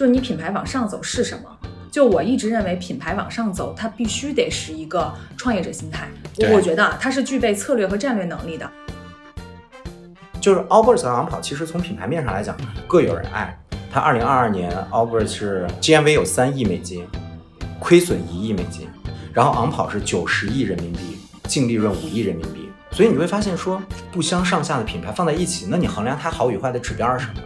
就是你品牌往上走是什么？就我一直认为品牌往上走，它必须得是一个创业者心态。对我觉得啊它是具备策略和战略能力的。就是 Allbirds 和昂跑，其实从品牌面上来讲各有人爱。它二零二二年 Allbirds 是 GMV 有三亿美金，亏损一亿美金，然后昂跑是九十亿人民币，净利润五亿人民币。所以你会发现说，不相上下的品牌放在一起，那你衡量它好与坏的指标是什么？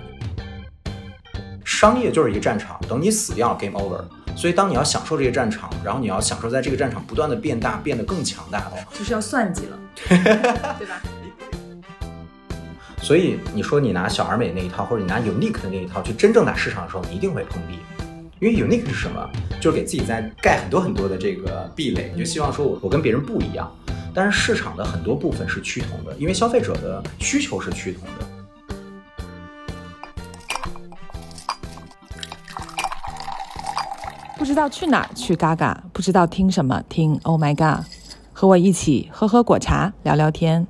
商业就是一个战场，等你死掉，game over。所以当你要享受这个战场，然后你要享受在这个战场不断的变大，变得更强大的时候，就是要算计了，对吧？所以你说你拿小而美那一套，或者你拿 Unique 的那一套去真正打市场的时候，你一定会碰壁。因为 Unique 是什么？就是给自己在盖很多很多的这个壁垒，你就希望说我我跟别人不一样。但是市场的很多部分是趋同的，因为消费者的需求是趋同的。不知道去哪儿去嘎嘎，不知道听什么听 Oh my God，和我一起喝喝果茶，聊聊天。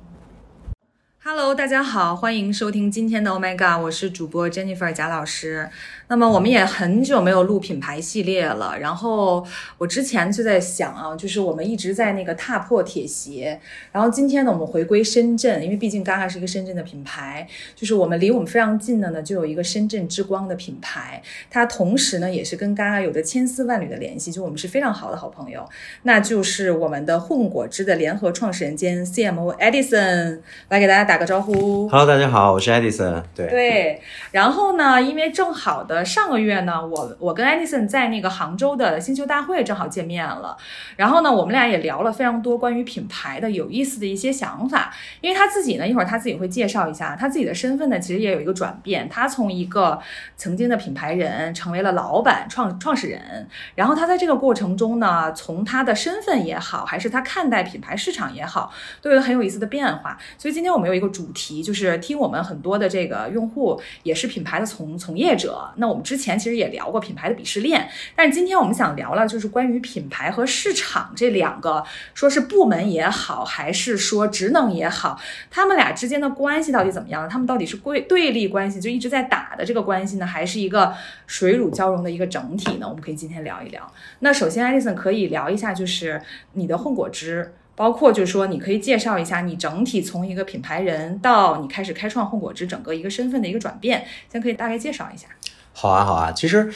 Hello，大家好，欢迎收听今天的 Oh My God，我是主播 Jennifer 贾老师。那么我们也很久没有录品牌系列了，然后我之前就在想啊，就是我们一直在那个踏破铁鞋，然后今天呢，我们回归深圳，因为毕竟嘎嘎是一个深圳的品牌，就是我们离我们非常近的呢，就有一个深圳之光的品牌，它同时呢也是跟嘎嘎有着千丝万缕的联系，就我们是非常好的好朋友，那就是我们的混果汁的联合创始人兼 CMO Edison 来给大家打个招呼。Hello，大家好，我是 Edison。对，对，然后呢，因为正好的呃上个月呢，我我跟 Edison 在那个杭州的星球大会正好见面了，然后呢，我们俩也聊了非常多关于品牌的有意思的一些想法。因为他自己呢，一会儿他自己会介绍一下他自己的身份呢，其实也有一个转变，他从一个曾经的品牌人成为了老板、创创始人，然后他在这个过程中呢，从他的身份也好，还是他看待品牌市场也好，都有很有意思的变化。所以今天我们有一个主题，就是听我们很多的这个用户也是品牌的从从业者。那我们之前其实也聊过品牌的鄙视链，但是今天我们想聊聊，就是关于品牌和市场这两个，说是部门也好，还是说职能也好，他们俩之间的关系到底怎么样？他们到底是对对立关系，就一直在打的这个关系呢，还是一个水乳交融的一个整体呢？我们可以今天聊一聊。那首先，艾丽森可以聊一下，就是你的混果汁。包括就是说，你可以介绍一下你整体从一个品牌人到你开始开创混果汁整个一个身份的一个转变，先可以大概介绍一下。好啊，好啊。其实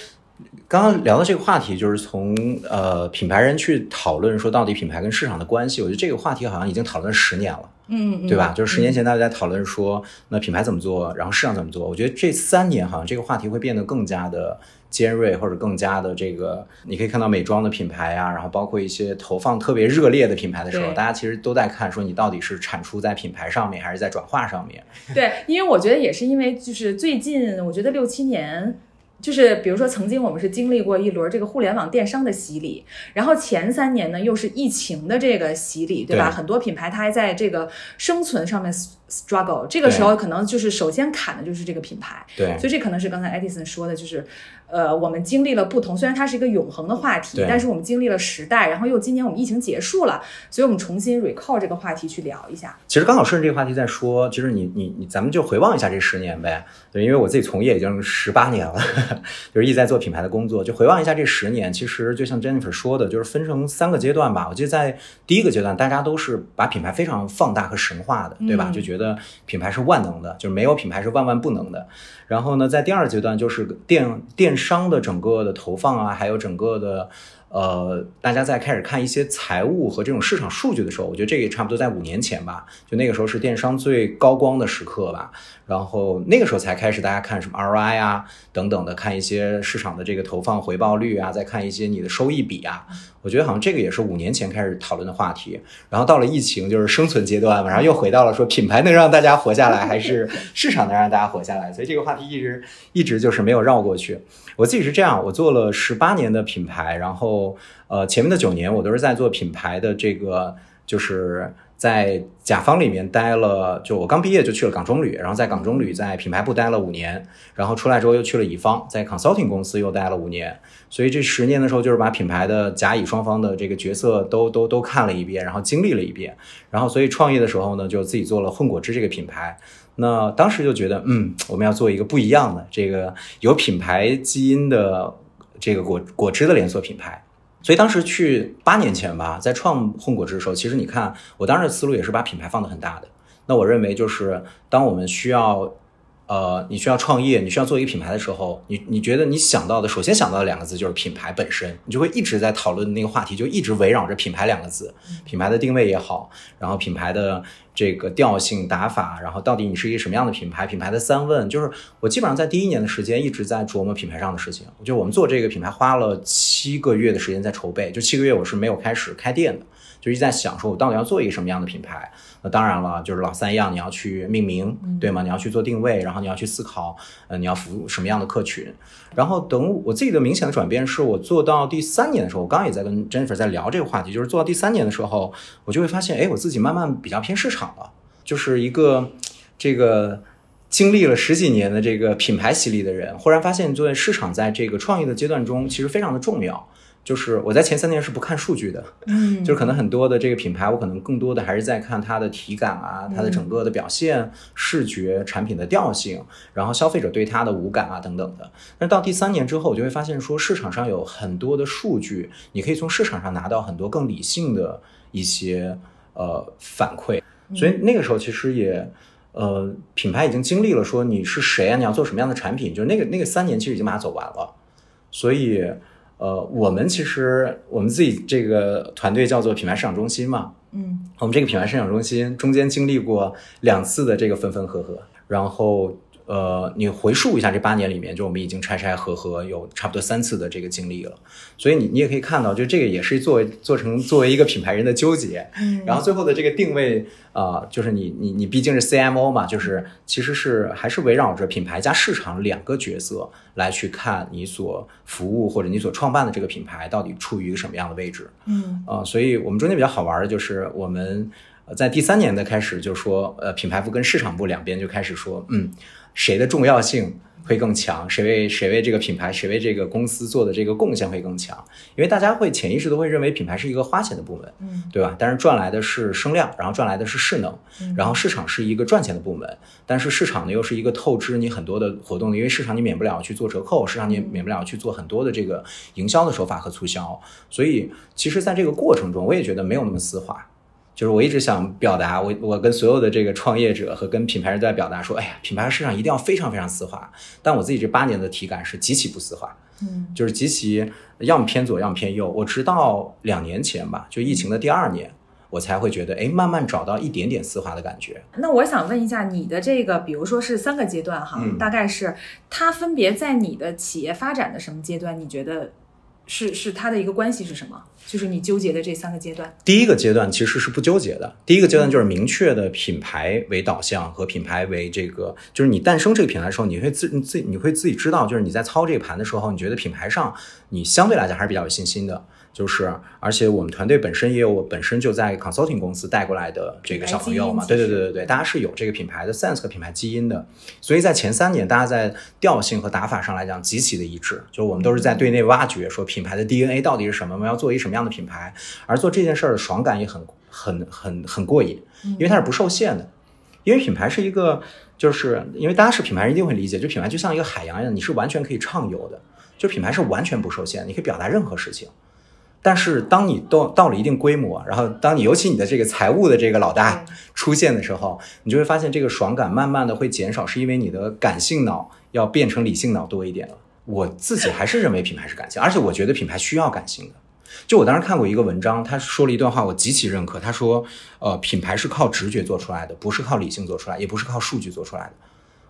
刚刚聊的这个话题，就是从呃品牌人去讨论说到底品牌跟市场的关系，我觉得这个话题好像已经讨论十年了。嗯，对吧？就是十年前大家在讨论说，那品牌怎么做，然后市场怎么做。我觉得这三年好像这个话题会变得更加的尖锐，或者更加的这个，你可以看到美妆的品牌啊，然后包括一些投放特别热烈的品牌的时候，大家其实都在看说你到底是产出在品牌上面，还是在转化上面。对，因为我觉得也是因为就是最近，我觉得六七年。就是比如说，曾经我们是经历过一轮这个互联网电商的洗礼，然后前三年呢又是疫情的这个洗礼，对吧？对很多品牌它还在这个生存上面 struggle，这个时候可能就是首先砍的就是这个品牌，对所以这可能是刚才 Edison 说的，就是呃，我们经历了不同，虽然它是一个永恒的话题，但是我们经历了时代，然后又今年我们疫情结束了，所以我们重新 recall 这个话题去聊一下。其实刚好顺着这个话题在说，其实你你你，咱们就回望一下这十年呗。对，因为我自己从业已经十八年了，就是一直在做品牌的工作，就回望一下这十年。其实就像 Jennifer 说的，就是分成三个阶段吧。我记得在第一个阶段，大家都是把品牌非常放大和神化的，对吧？嗯就觉得品牌是万能的，就是没有品牌是万万不能的。然后呢，在第二阶段就是电电商的整个的投放啊，还有整个的呃，大家在开始看一些财务和这种市场数据的时候，我觉得这个也差不多在五年前吧，就那个时候是电商最高光的时刻吧。然后那个时候才开始大家看什么 ROI 啊等等的，看一些市场的这个投放回报率啊，再看一些你的收益比啊。我觉得好像这个也是五年前开始讨论的话题。然后到了疫情就是生存阶段，然后又回到了说品牌能让大家活下来，还是市场能让大家活下来。所以这个话题一直一直就是没有绕过去。我自己是这样，我做了十八年的品牌，然后呃前面的九年我都是在做品牌的这个就是。在甲方里面待了，就我刚毕业就去了港中旅，然后在港中旅在品牌部待了五年，然后出来之后又去了乙方，在 consulting 公司又待了五年，所以这十年的时候就是把品牌的甲乙双方的这个角色都都都看了一遍，然后经历了一遍，然后所以创业的时候呢，就自己做了混果汁这个品牌。那当时就觉得，嗯，我们要做一个不一样的这个有品牌基因的这个果果汁的连锁品牌。所以当时去八年前吧，在创混果汁的时候，其实你看，我当时的思路也是把品牌放得很大的。那我认为就是当我们需要。呃，你需要创业，你需要做一个品牌的时候，你你觉得你想到的，首先想到的两个字就是品牌本身，你就会一直在讨论那个话题，就一直围绕着品牌两个字，品牌的定位也好，然后品牌的这个调性打法，然后到底你是一个什么样的品牌，品牌的三问，就是我基本上在第一年的时间一直在琢磨品牌上的事情。就我们做这个品牌花了七个月的时间在筹备，就七个月我是没有开始开店的，就一直在想说我到底要做一个什么样的品牌。那当然了，就是老三样，你要去命名，对吗？你要去做定位，然后你要去思考，呃，你要服务什么样的客群。然后等我自己的明显的转变，是我做到第三年的时候，我刚刚也在跟 Jennifer 在聊这个话题，就是做到第三年的时候，我就会发现，哎，我自己慢慢比较偏市场了，就是一个这个经历了十几年的这个品牌洗礼的人，忽然发现，作为市场在这个创业的阶段中，其实非常的重要。就是我在前三年是不看数据的，嗯，就是可能很多的这个品牌，我可能更多的还是在看它的体感啊，它的整个的表现、视觉、产品的调性，然后消费者对它的无感啊等等的。但到第三年之后，我就会发现说市场上有很多的数据，你可以从市场上拿到很多更理性的一些呃反馈。所以那个时候其实也呃品牌已经经历了说你是谁啊，你要做什么样的产品，就是那个那个三年其实已经把它走完了，所以。呃，我们其实我们自己这个团队叫做品牌市场中心嘛，嗯，我们这个品牌市场中心中间经历过两次的这个分分合合，然后。呃，你回溯一下这八年里面，就我们已经拆拆合合有差不多三次的这个经历了，所以你你也可以看到，就这个也是作为做成作为一个品牌人的纠结，嗯，然后最后的这个定位啊，就是你你你毕竟是 CMO 嘛，就是其实是还是围绕着品牌加市场两个角色来去看你所服务或者你所创办的这个品牌到底处于一个什么样的位置，嗯，啊，所以我们中间比较好玩的就是我们在第三年的开始就说，呃，品牌部跟市场部两边就开始说，嗯。谁的重要性会更强？谁为谁为这个品牌，谁为这个公司做的这个贡献会更强？因为大家会潜意识都会认为品牌是一个花钱的部门，嗯，对吧？但是赚来的是声量，然后赚来的是势能，然后市场是一个赚钱的部门，但是市场呢又是一个透支你很多的活动的，因为市场你免不了去做折扣，市场你免不了去做很多的这个营销的手法和促销，所以其实在这个过程中，我也觉得没有那么丝滑。就是我一直想表达，我我跟所有的这个创业者和跟品牌人都在表达说，哎呀，品牌市场一定要非常非常丝滑。但我自己这八年的体感是极其不丝滑，嗯，就是极其要么偏左，要么偏右。我直到两年前吧，就疫情的第二年，我才会觉得，哎，慢慢找到一点点丝滑的感觉。那我想问一下，你的这个，比如说是三个阶段哈，大概是它分别在你的企业发展的什么阶段？你觉得？是是它的一个关系是什么？就是你纠结的这三个阶段。第一个阶段其实是不纠结的，第一个阶段就是明确的品牌为导向和品牌为这个，就是你诞生这个品牌的时候，你会自你自你会自己知道，就是你在操这个盘的时候，你觉得品牌上你相对来讲还是比较有信心的。就是，而且我们团队本身也有本身就在 consulting 公司带过来的这个小朋友嘛，对对对对对，大家是有这个品牌的 sense 和品牌基因的，所以在前三年，大家在调性和打法上来讲极其的一致，就是我们都是在对内挖掘，说品牌的 DNA 到底是什么，我们要做一什么样的品牌，而做这件事儿的爽感也很很很很过瘾，因为它是不受限的，因为品牌是一个，就是因为大家是品牌人一定会理解，就品牌就像一个海洋一样，你是完全可以畅游的，就品牌是完全不受限，你可以表达任何事情。但是当你到到了一定规模，然后当你尤其你的这个财务的这个老大出现的时候，你就会发现这个爽感慢慢的会减少，是因为你的感性脑要变成理性脑多一点了。我自己还是认为品牌是感性，而且我觉得品牌需要感性的。就我当时看过一个文章，他说了一段话，我极其认可。他说，呃，品牌是靠直觉做出来的，不是靠理性做出来，也不是靠数据做出来的。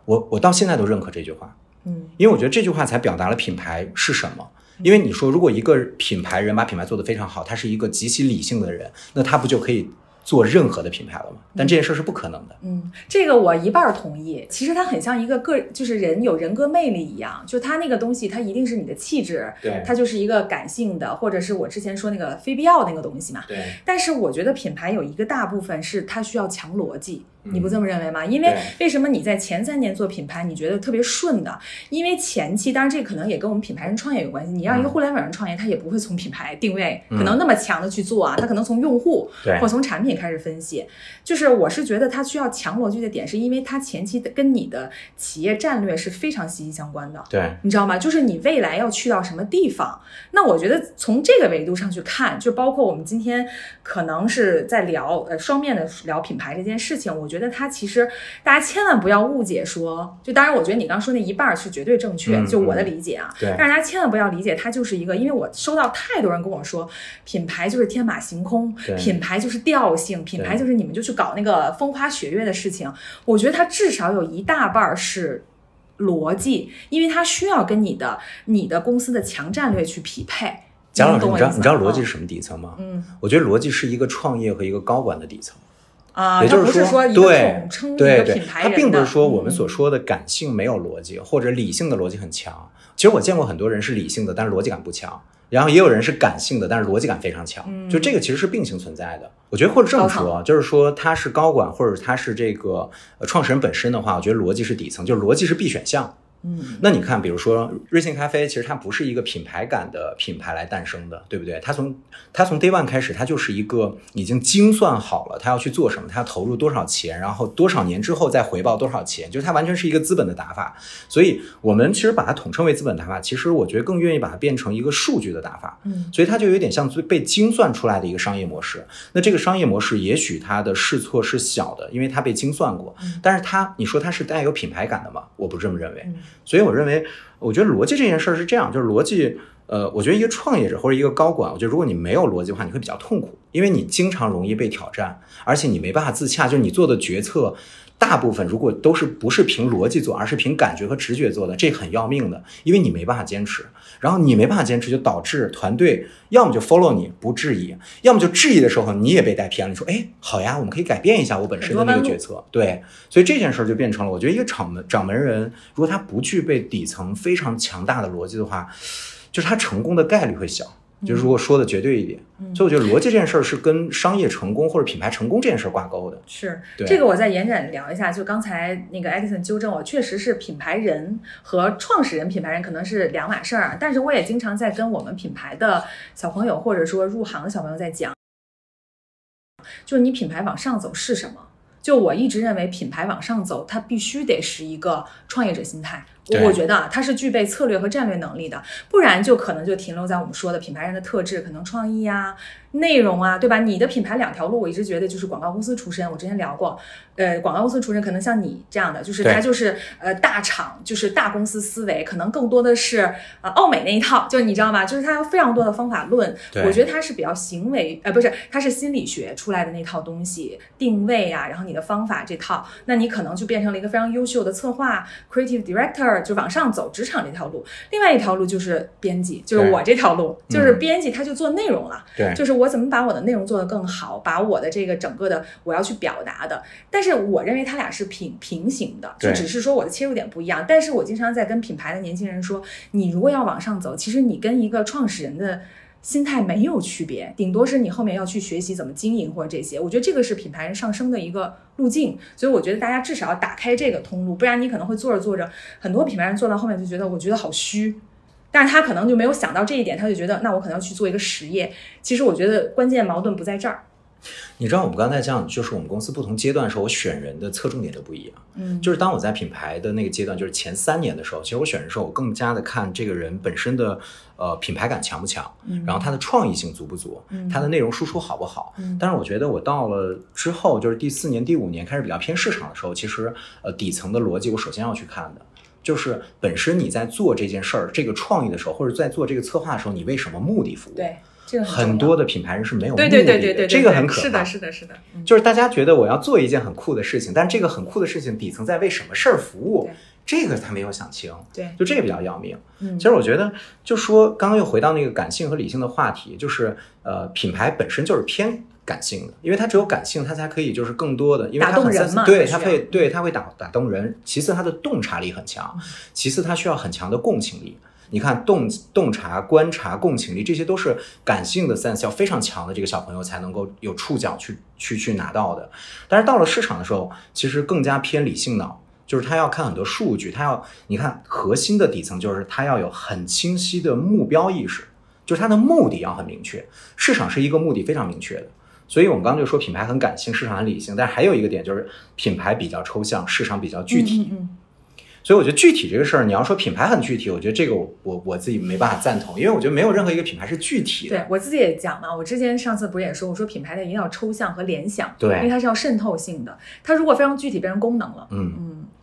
我我到现在都认可这句话，嗯，因为我觉得这句话才表达了品牌是什么。因为你说，如果一个品牌人把品牌做得非常好，他是一个极其理性的人，那他不就可以做任何的品牌了吗？但这件事是不可能的。嗯，这个我一半同意。其实它很像一个个，就是人有人格魅力一样，就他那个东西，它一定是你的气质，对，它就是一个感性的，或者是我之前说那个非必要那个东西嘛。对。但是我觉得品牌有一个大部分是它需要强逻辑。你不这么认为吗？因为为什么你在前三年做品牌，你觉得特别顺的？因为前期，当然这可能也跟我们品牌人创业有关系。你让一个互联网人创业，他也不会从品牌定位可能那么强的去做啊，他可能从用户对或从产品开始分析。就是我是觉得他需要强逻辑的点，是因为他前期的跟你的企业战略是非常息息相关的。对，你知道吗？就是你未来要去到什么地方。那我觉得从这个维度上去看，就包括我们今天可能是在聊呃双面的聊品牌这件事情，我觉得它其实大家千万不要误解说，就当然我觉得你刚说那一半儿是绝对正确，嗯就我的理解啊。对但是大家千万不要理解它就是一个，因为我收到太多人跟我说，品牌就是天马行空，品牌就是调性，品牌就是你们就去搞那个风花雪月的事情。我觉得它至少有一大半儿是逻辑，因为它需要跟你的你的公司的强战略去匹配。贾老师，你知道你知道逻辑是什么底层吗？嗯我觉得逻辑是一个创业和一个高管的底层。啊，也就是说对对对个品，牌它并不是说我们所嗯说的感性没有逻辑，或者理性的逻辑很强。其实我见过很多人是理性的，但是逻辑感不强；然后也有人是感性的，但是逻辑感非常强。嗯就这个其实是并行存在的。我觉得或者这么说啊，就是说他是高管或者他是这个呃创始人本身的话，我觉得逻辑是底层，就是逻辑是必选项。嗯那你看，比如说瑞幸咖啡，其实它不是一个品牌感的品牌来诞生的，对不对？它从它从 day one 开始，它就是一个已经精算好了，它要去做什么，它要投入多少钱，然后多少年之后再回报多少钱，就是它完全是一个资本的打法。所以我们其实把它统称为资本打法，其实我觉得更愿意把它变成一个数据的打法。嗯所以它就有点像最被精算出来的一个商业模式。那这个商业模式也许它的试错是小的，因为它被精算过，但是它你说它是带有品牌感的吗？我不这么认为。嗯所以我认为，我觉得逻辑这件事儿是这样，就是逻辑。呃，我觉得一个创业者或者一个高管，我觉得如果你没有逻辑的话，你会比较痛苦，因为你经常容易被挑战，而且你没办法自洽，就是你做的决策大部分如果都是不是凭逻辑做，而是凭感觉和直觉做的，这很要命的，因为你没办法坚持，然后你没办法坚持，就导致团队要么就 follow 你不质疑，要么就质疑的时候你也被带偏了，你说哎好呀，我们可以改变一下我本身的那个决策，对，所以这件事儿就变成了，我觉得一个掌门掌门人，如果他不具备底层非常强大的逻辑的话，就是他成功的概率会小。就是如果说的绝对一点，所以我觉得逻辑这件事儿是跟商业成功或者品牌成功这件事儿挂钩的。是对这个，我再延展聊一下。就刚才那个 Edison 纠正我，确实是品牌人和创始人、品牌人可能是两码事儿啊。但是我也经常在跟我们品牌的小朋友，或者说入行的小朋友在讲，就是你品牌往上走是什么？就我一直认为，品牌往上走，它必须得是一个创业者心态。对我我觉得啊，它是具备策略和战略能力的，不然就可能就停留在我们说的品牌人的特质，可能创意啊、内容啊，对吧？你的品牌两条路，我一直觉得就是广告公司出身，我之前聊过，呃，广告公司出身可能像你这样的，就是对它就是呃大厂，就是大公司思维，可能更多的是呃奥美那一套，就是你知道吗？就是他有非常多的方法论，我觉得他是比较行为，呃，不是，他是心理学出来的那套东西，定位啊，然后你的方法这套，那你可能就变成了一个非常优秀的策划 creative director，就往上走职场这条路。另外一条路就是编辑，就是我这条路，就是嗯编辑，他就做内容了。对，就是我怎么把我的内容做得更好，把我的这个整个的我要去表达的，但是我认为它俩是平平行的，就只是说我的切入点不一样。但是我经常在跟品牌的年轻人说，你如果要往上走，其实你跟一个创始人的。心态没有区别，顶多是你后面要去学习怎么经营或者这些。我觉得这个是品牌人上升的一个路径，所以我觉得大家至少要打开这个通路，不然你可能会做着做着，很多品牌人做到后面就觉得我觉得好虚，但是他可能就没有想到这一点，他就觉得那我可能要去做一个实业。其实我觉得关键矛盾不在这儿，你知道我们刚才讲，就是我们公司不同阶段的时候，我选人的侧重点都不一样。嗯，就是当我在品牌的那个阶段，就是前三年的时候，其实我选人的时候，我更加的看这个人本身的呃品牌感强不强，嗯然后它的创意性足不足，嗯他的内容输出好不好。嗯但是我觉得我到了之后，就是第四年、第五年开始比较偏市场的时候，其实呃底层的逻辑我首先要去看的。就是本身你在做这件事儿、这个创意的时候，或者在做这个策划的时候，你为什么目的服务？对，这个很多的品牌人是没有目的的，对对对对，对这个很可怕。是的，是的，是的，嗯就是大家觉得我要做一件很酷的事情，但这个很酷的事情底层在为什么事儿服务对，这个他没有想清，对，就这个比较要命。嗯其实我觉得，就说刚刚又回到那个感性和理性的话题，就是呃，品牌本身就是偏感性的，因为它只有感性，它才可以就是更多的，因为它很人嘛对，它会对它会打打动人。其次，它的洞察力很强；其次，它需要很强的共情力。你看洞洞察、观察、共情力，这些都是感性的 sense 要非常强的这个小朋友才能够有触角去去去拿到的。但是到了市场的时候，其实更加偏理性脑，就是他要看很多数据，他要你看核心的底层就是他要有很清晰的目标意识，就是他的目的要很明确。市场是一个目的非常明确的。所以我们刚刚就说品牌很感性，市场很理性，但是还有一个点就是品牌比较抽象，市场比较具体。嗯嗯所以我觉得具体这个事儿，你要说品牌很具体，我觉得这个我我我自己没办法赞同，因为我觉得没有任何一个品牌是具体的。对我自己也讲嘛，我之前上次不是也说，我说品牌的一定要抽象和联想，对因为它是要渗透性的，它如果非常具体，变成功能了，嗯嗯，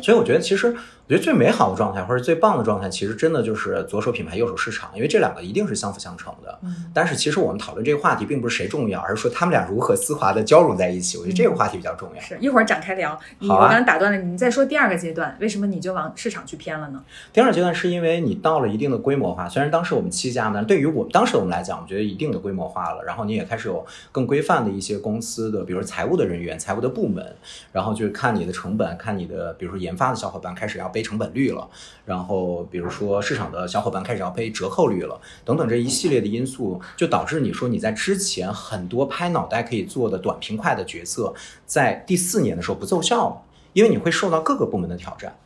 所以我觉得，其实我觉得最美好的状态或者最棒的状态，其实真的就是左手品牌，右手市场，因为这两个一定是相辅相成的。嗯但是其实我们讨论这个话题，并不是谁重要，而是说他们俩如何丝滑的交融在一起。我觉得这个话题比较重要。是一会儿展开聊。你、好啊我刚才打断了你，你再说第二个阶段，为什么你就往市场去偏了呢？第二阶段是因为你到了一定的规模化，虽然当时我们七家呢，对于我们当时我们来讲，我觉得一定的规模化了，然后你也开始有更规范的一些公司的，比如财务的人员、财务的部门，然后就是看你的成本，看你的，比如说研发的小伙伴开始要背成本率了，然后比如说市场的小伙伴开始要背折扣率了，等等这一系列的因素，就导致你说你在之前很多拍脑袋可以做的短平快的决策，在第四年的时候不奏效了，因为你会受到各个部门的挑战。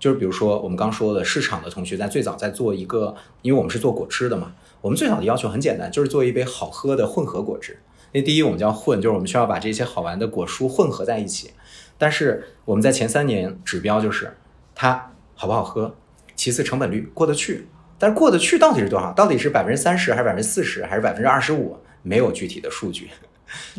就是比如说我们刚说的市场的同学在最早在做一个，因为我们是做果汁的嘛，我们最早的要求很简单，就是做一杯好喝的混合果汁。那第一我们叫混，就是我们需要把这些好玩的果蔬混合在一起。但是我们在前三年指标就是它好不好喝，其次成本率过得去。但是过得去到底是多少？到底是百分之三十还是百分之四十还是百分之二十五？没有具体的数据。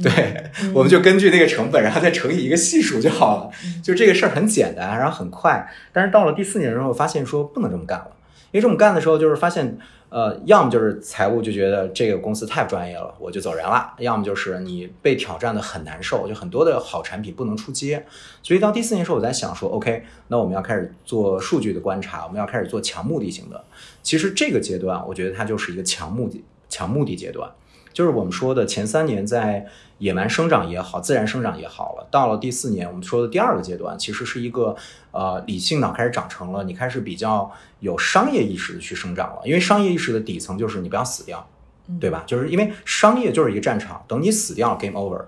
对，我们就根据那个成本，然后再乘以一个系数就好了。就这个事儿很简单，然后很快。但是到了第四年的时候，发现说不能这么干了，因为这么干的时候，就是发现，呃，要么就是财务就觉得这个公司太专业了，我就走人了；要么就是你被挑战的很难受，就很多的好产品不能出街。所以到第四年时候，我在想说，OK，那我们要开始做数据的观察，我们要开始做强目的型的。其实这个阶段，我觉得它就是一个强目的、强目的阶段。就是我们说的前三年在野蛮生长也好，自然生长也好了，到了第四年我们说的第二个阶段，其实是一个呃理性脑开始长成了，你开始比较有商业意识的去生长了，因为商业意识的底层就是你不要死掉，对吧？就是因为商业就是一个战场，等你死掉，game over，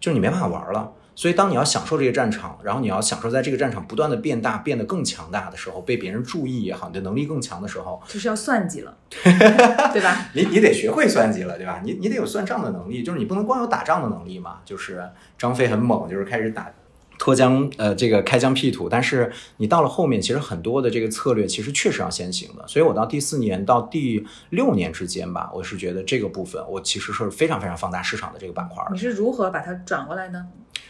就是你没办法玩了。所以，当你要享受这个战场，然后你要享受在这个战场不断的变大、变得更强大的时候，被别人注意也好，你的能力更强的时候，就是要算计了，对吧？你你得学会算计了，对吧？你你得有算账的能力，就是你不能光有打仗的能力嘛。就是张飞很猛，就是开始打脱缰呃这个开疆辟土，但是你到了后面，其实很多的这个策略其实确实要先行的。所以我到第四年到第六年之间吧，我是觉得这个部分我其实是非常非常放大市场的这个板块你。是如何把它转过来呢？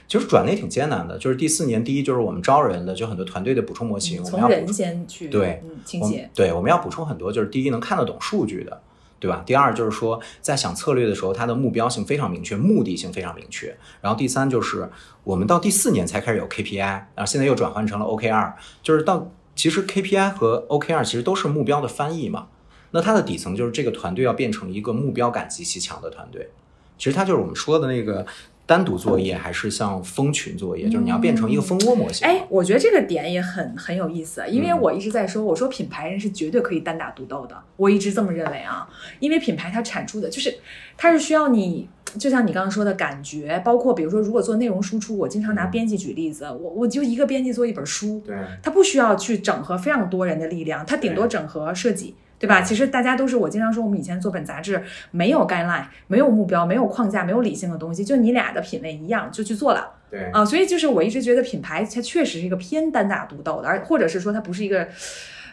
其实转的也挺艰难的，就是第四年，第一就是我们招人的，就很多团队的补充模型，从人先去对嗯倾斜，对，我们要补充很多，就是第一能看得懂数据的，对吧？第二就是说，在想策略的时候，它的目标性非常明确，目的性非常明确。然后第三就是我们到第四年才开始有 KPI，然后现在又转换成了 OKR，就是到其实 KPI 和 OKR 其实都是目标的翻译嘛。那它的底层就是这个团队要变成一个目标感极其强的团队。其实它就是我们说的那个单独作业，还是像蜂群作业，就是你要变成一个蜂窝模型。哎，我觉得这个点也很很有意思，因为嗯。我一直在说，我说品牌人是绝对可以单打独斗的，我一直这么认为啊，因为品牌它产出的就是它是需要你。就像你刚刚说的感觉，包括比如说，如果做内容输出，我经常拿嗯。编辑举例子，我我就一个编辑做一本书，对，它不需要去整合非常多人的力量，它顶多整合设计，对吧？其实大家都是我经常说，我们以前做本杂志没有 guideline，没有目标，没有框架，没有理性的东西，就你俩的品味一样就去做了。对，啊，所以就是我一直觉得品牌它确实是一个偏单打独斗的，而或者是说它不是一个。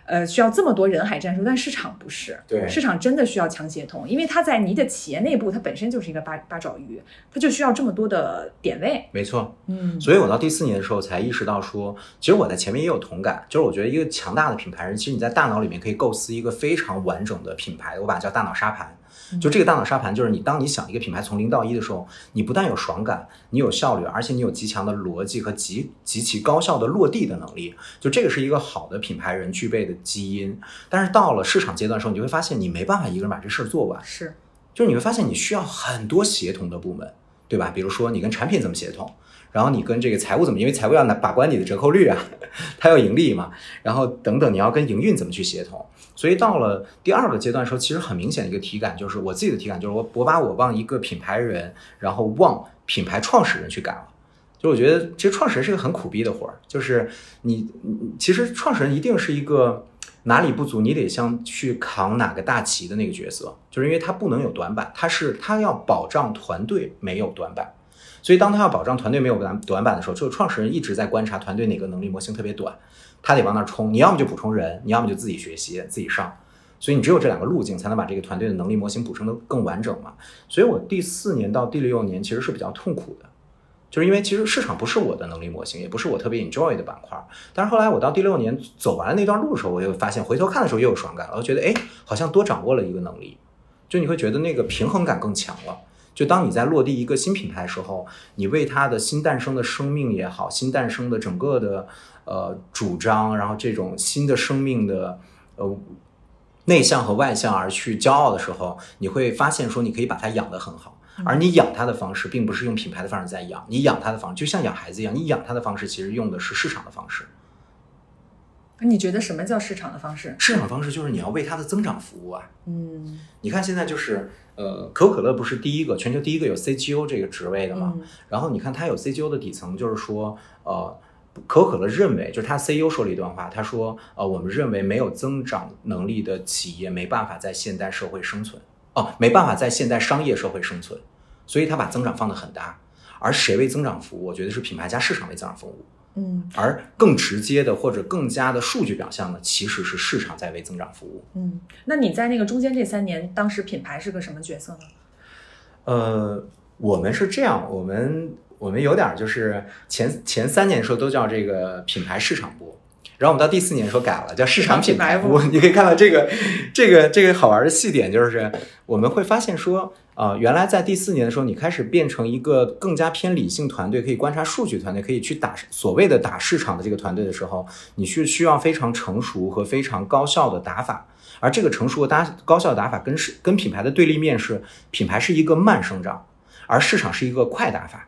呃，需要这么多人海战术，但市场不是，对市场真的需要强协同，因为它在你的企业内部，它本身就是一个八八爪鱼，它就需要这么多的点位，没错。嗯，所以我到第四年的时候才意识到说，其实我在前面也有同感，就是我觉得一个强大的品牌人，其实你在大脑里面可以构思一个非常完整的品牌，我把它叫大脑沙盘。就这个大脑沙盘，就是你当你想一个品牌从零到一的时候，你不但有爽感，你有效率，而且你有极强的逻辑和极极其高效的落地的能力。就这个是一个好的品牌人具备的基因。但是到了市场阶段的时候，你就会发现你没办法一个人把这事儿做完。是，就是你会发现你需要很多协同的部门，对吧？比如说你跟产品怎么协同，然后你跟这个财务怎么，因为财务要拿把关你的折扣率啊，它要盈利嘛，然后等等，你要跟营运怎么去协同。所以到了第二个阶段的时候，其实很明显的一个体感就是我自己的体感就是我我把我往一个品牌人，然后往品牌创始人去赶了。就我觉得其实创始人是个很苦逼的活儿，就是你其实创始人一定是一个哪里不足，你得像去扛哪个大旗的那个角色，就是因为他不能有短板，他是他要保障团队没有短板。所以当他要保障团队没有短短板的时候，就创始人一直在观察团队哪个能力模型特别短，他得往那儿冲。你要么就补充人，你要么就自己学习自己上。所以你只有这两个路径，才能把这个团队的能力模型补充的更完整嘛。所以我第四年到第六年其实是比较痛苦的，就是因为其实市场不是我的能力模型，也不是我特别 enjoy 的板块。但是后来我到第六年走完了那段路的时候，我又发现回头看的时候又有爽感了，我觉得哎，好像多掌握了一个能力，就你会觉得那个平衡感更强了。就当你在落地一个新品牌的时候，你为它的新诞生的生命也好，新诞生的整个的呃主张，然后这种新的生命的呃内向和外向而去骄傲的时候，你会发现说你可以把它养得很好，而你养它的方式并不是用品牌的方式在养，你养它的方式就像养孩子一样，你养它的方式其实用的是市场的方式。你觉得什么叫市场的方式？市场方式就是你要为它的增长服务啊。嗯你看现在就是，呃，可口可乐不是第一个全球第一个有 CGO 这个职位的嘛？嗯然后你看它有 CGO 的底层，就是说，呃，可口可乐认为，就是他 CEO 说了一段话，他说，呃，我们认为没有增长能力的企业没办法在现代社会生存，哦，没办法在现代商业社会生存，所以他把增长放得很大。而谁为增长服务？我觉得是品牌加市场为增长服务。嗯而更直接的或者更加的数据表象呢，其实是市场在为增长服务。嗯，那你在那个中间这三年，当时品牌是个什么角色呢？呃，我们是这样，我们我们有点儿就是前前三年的时候都叫这个品牌市场部，然后我们到第四年的时候改了，叫市场品牌部。你可以看到这个这个这个好玩的细点就是，我们会发现说，呃，原来在第四年的时候，你开始变成一个更加偏理性团队，可以观察数据团队，可以去打所谓的打市场的这个团队的时候，你是需要非常成熟和非常高效的打法。而这个成熟的打高效的打法跟是跟品牌的对立面是，品牌是一个慢生长，而市场是一个快打法。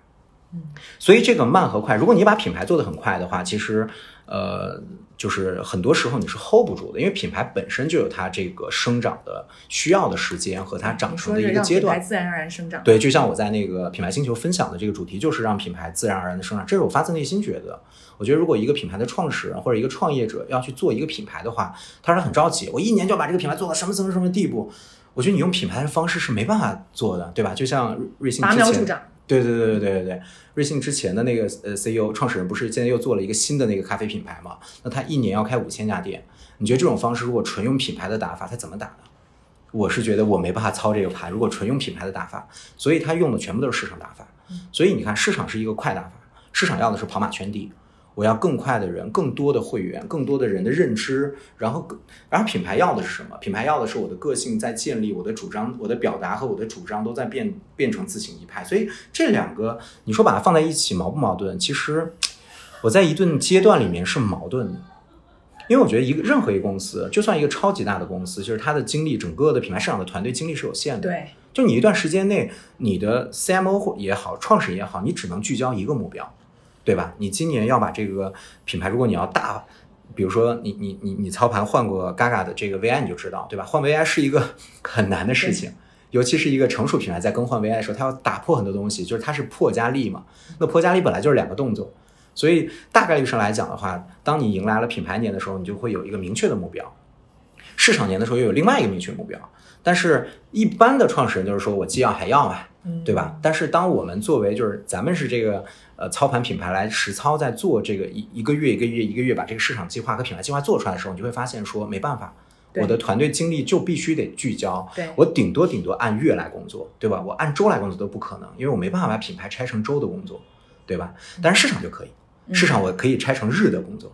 所以这个慢和快，如果你把品牌做得很快的话，其实呃，就是很多时候你是 hold 不住的，因为品牌本身就有它这个生长的需要的时间和它长成的一个阶段牌。自然而然生长。对，就像我在那个品牌星球分享的这个主题，就是让品牌自然而然的生长，这是我发自内心觉得。我觉得如果一个品牌的创始人或者一个创业者要去做一个品牌的话，他是很着急，我一年就要把这个品牌做到什么什么什么地步。我觉得你用品牌的方式是没办法做的，对吧？就像瑞幸拔之前，苗助长。对对对对对对对，瑞幸之前的那个呃 CEO 创始人不是现在又做了一个新的那个咖啡品牌嘛？那他一年要开五千家店，你觉得这种方式如果纯用品牌的打法，他怎么打呢？我是觉得我没办法操这个盘，如果纯用品牌的打法，所以他用的全部都是市场打法。所以你看，市场是一个快打法，市场要的是跑马圈地，我要更快的人，更多的会员，更多的人的认知，然后更，然后品牌要的是什么？品牌要的是我的个性在建立，我的主张、我的表达和我的主张都在变变成自成一派。所以这两个，你说把它放在一起矛不矛盾？其实我在一顿阶段里面是矛盾的。因为我觉得一个任何一个公司，就算一个超级大的公司，就是它的精力，整个的品牌市场的团队精力是有限的。对，就你一段时间内，你的 CMO 或也好，创始人也好，你只能聚焦一个目标，对吧？你今年要把这个品牌，如果你要大，比如说你你你你操盘换过 Gaga 的这个 VI，你就知道，对吧？换 VI 是一个 很难的事情，尤其是一个成熟品牌在更换 VI 的时候，它要打破很多东西，就是它是破加立嘛。那破加立本来就是两个动作，所以大概率上来讲的话，当你迎来了品牌年的时候，你就会有一个明确的目标。市场年的时候又有另外一个明确目标，但是一般的创始人就是说我既要还要嘛，嗯对吧？但是当我们作为就是咱们是这个呃操盘品牌来实操在做这个一一个月一个月一个月把这个市场计划和品牌计划做出来的时候，你就会发现说没办法，我的团队精力就必须得聚焦，对我顶多顶多按月来工作，对吧？我按周来工作都不可能，因为我没办法把品牌拆成周的工作，对吧？但是市场就可以，市场我可以拆成日的工作。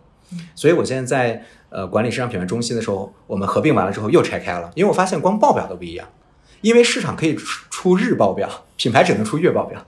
所以我现在在呃管理市场品牌中心的时候，我们合并完了之后又拆开了，因为我发现光报表都不一样，因为市场可以出出日报表，品牌只能出月报表，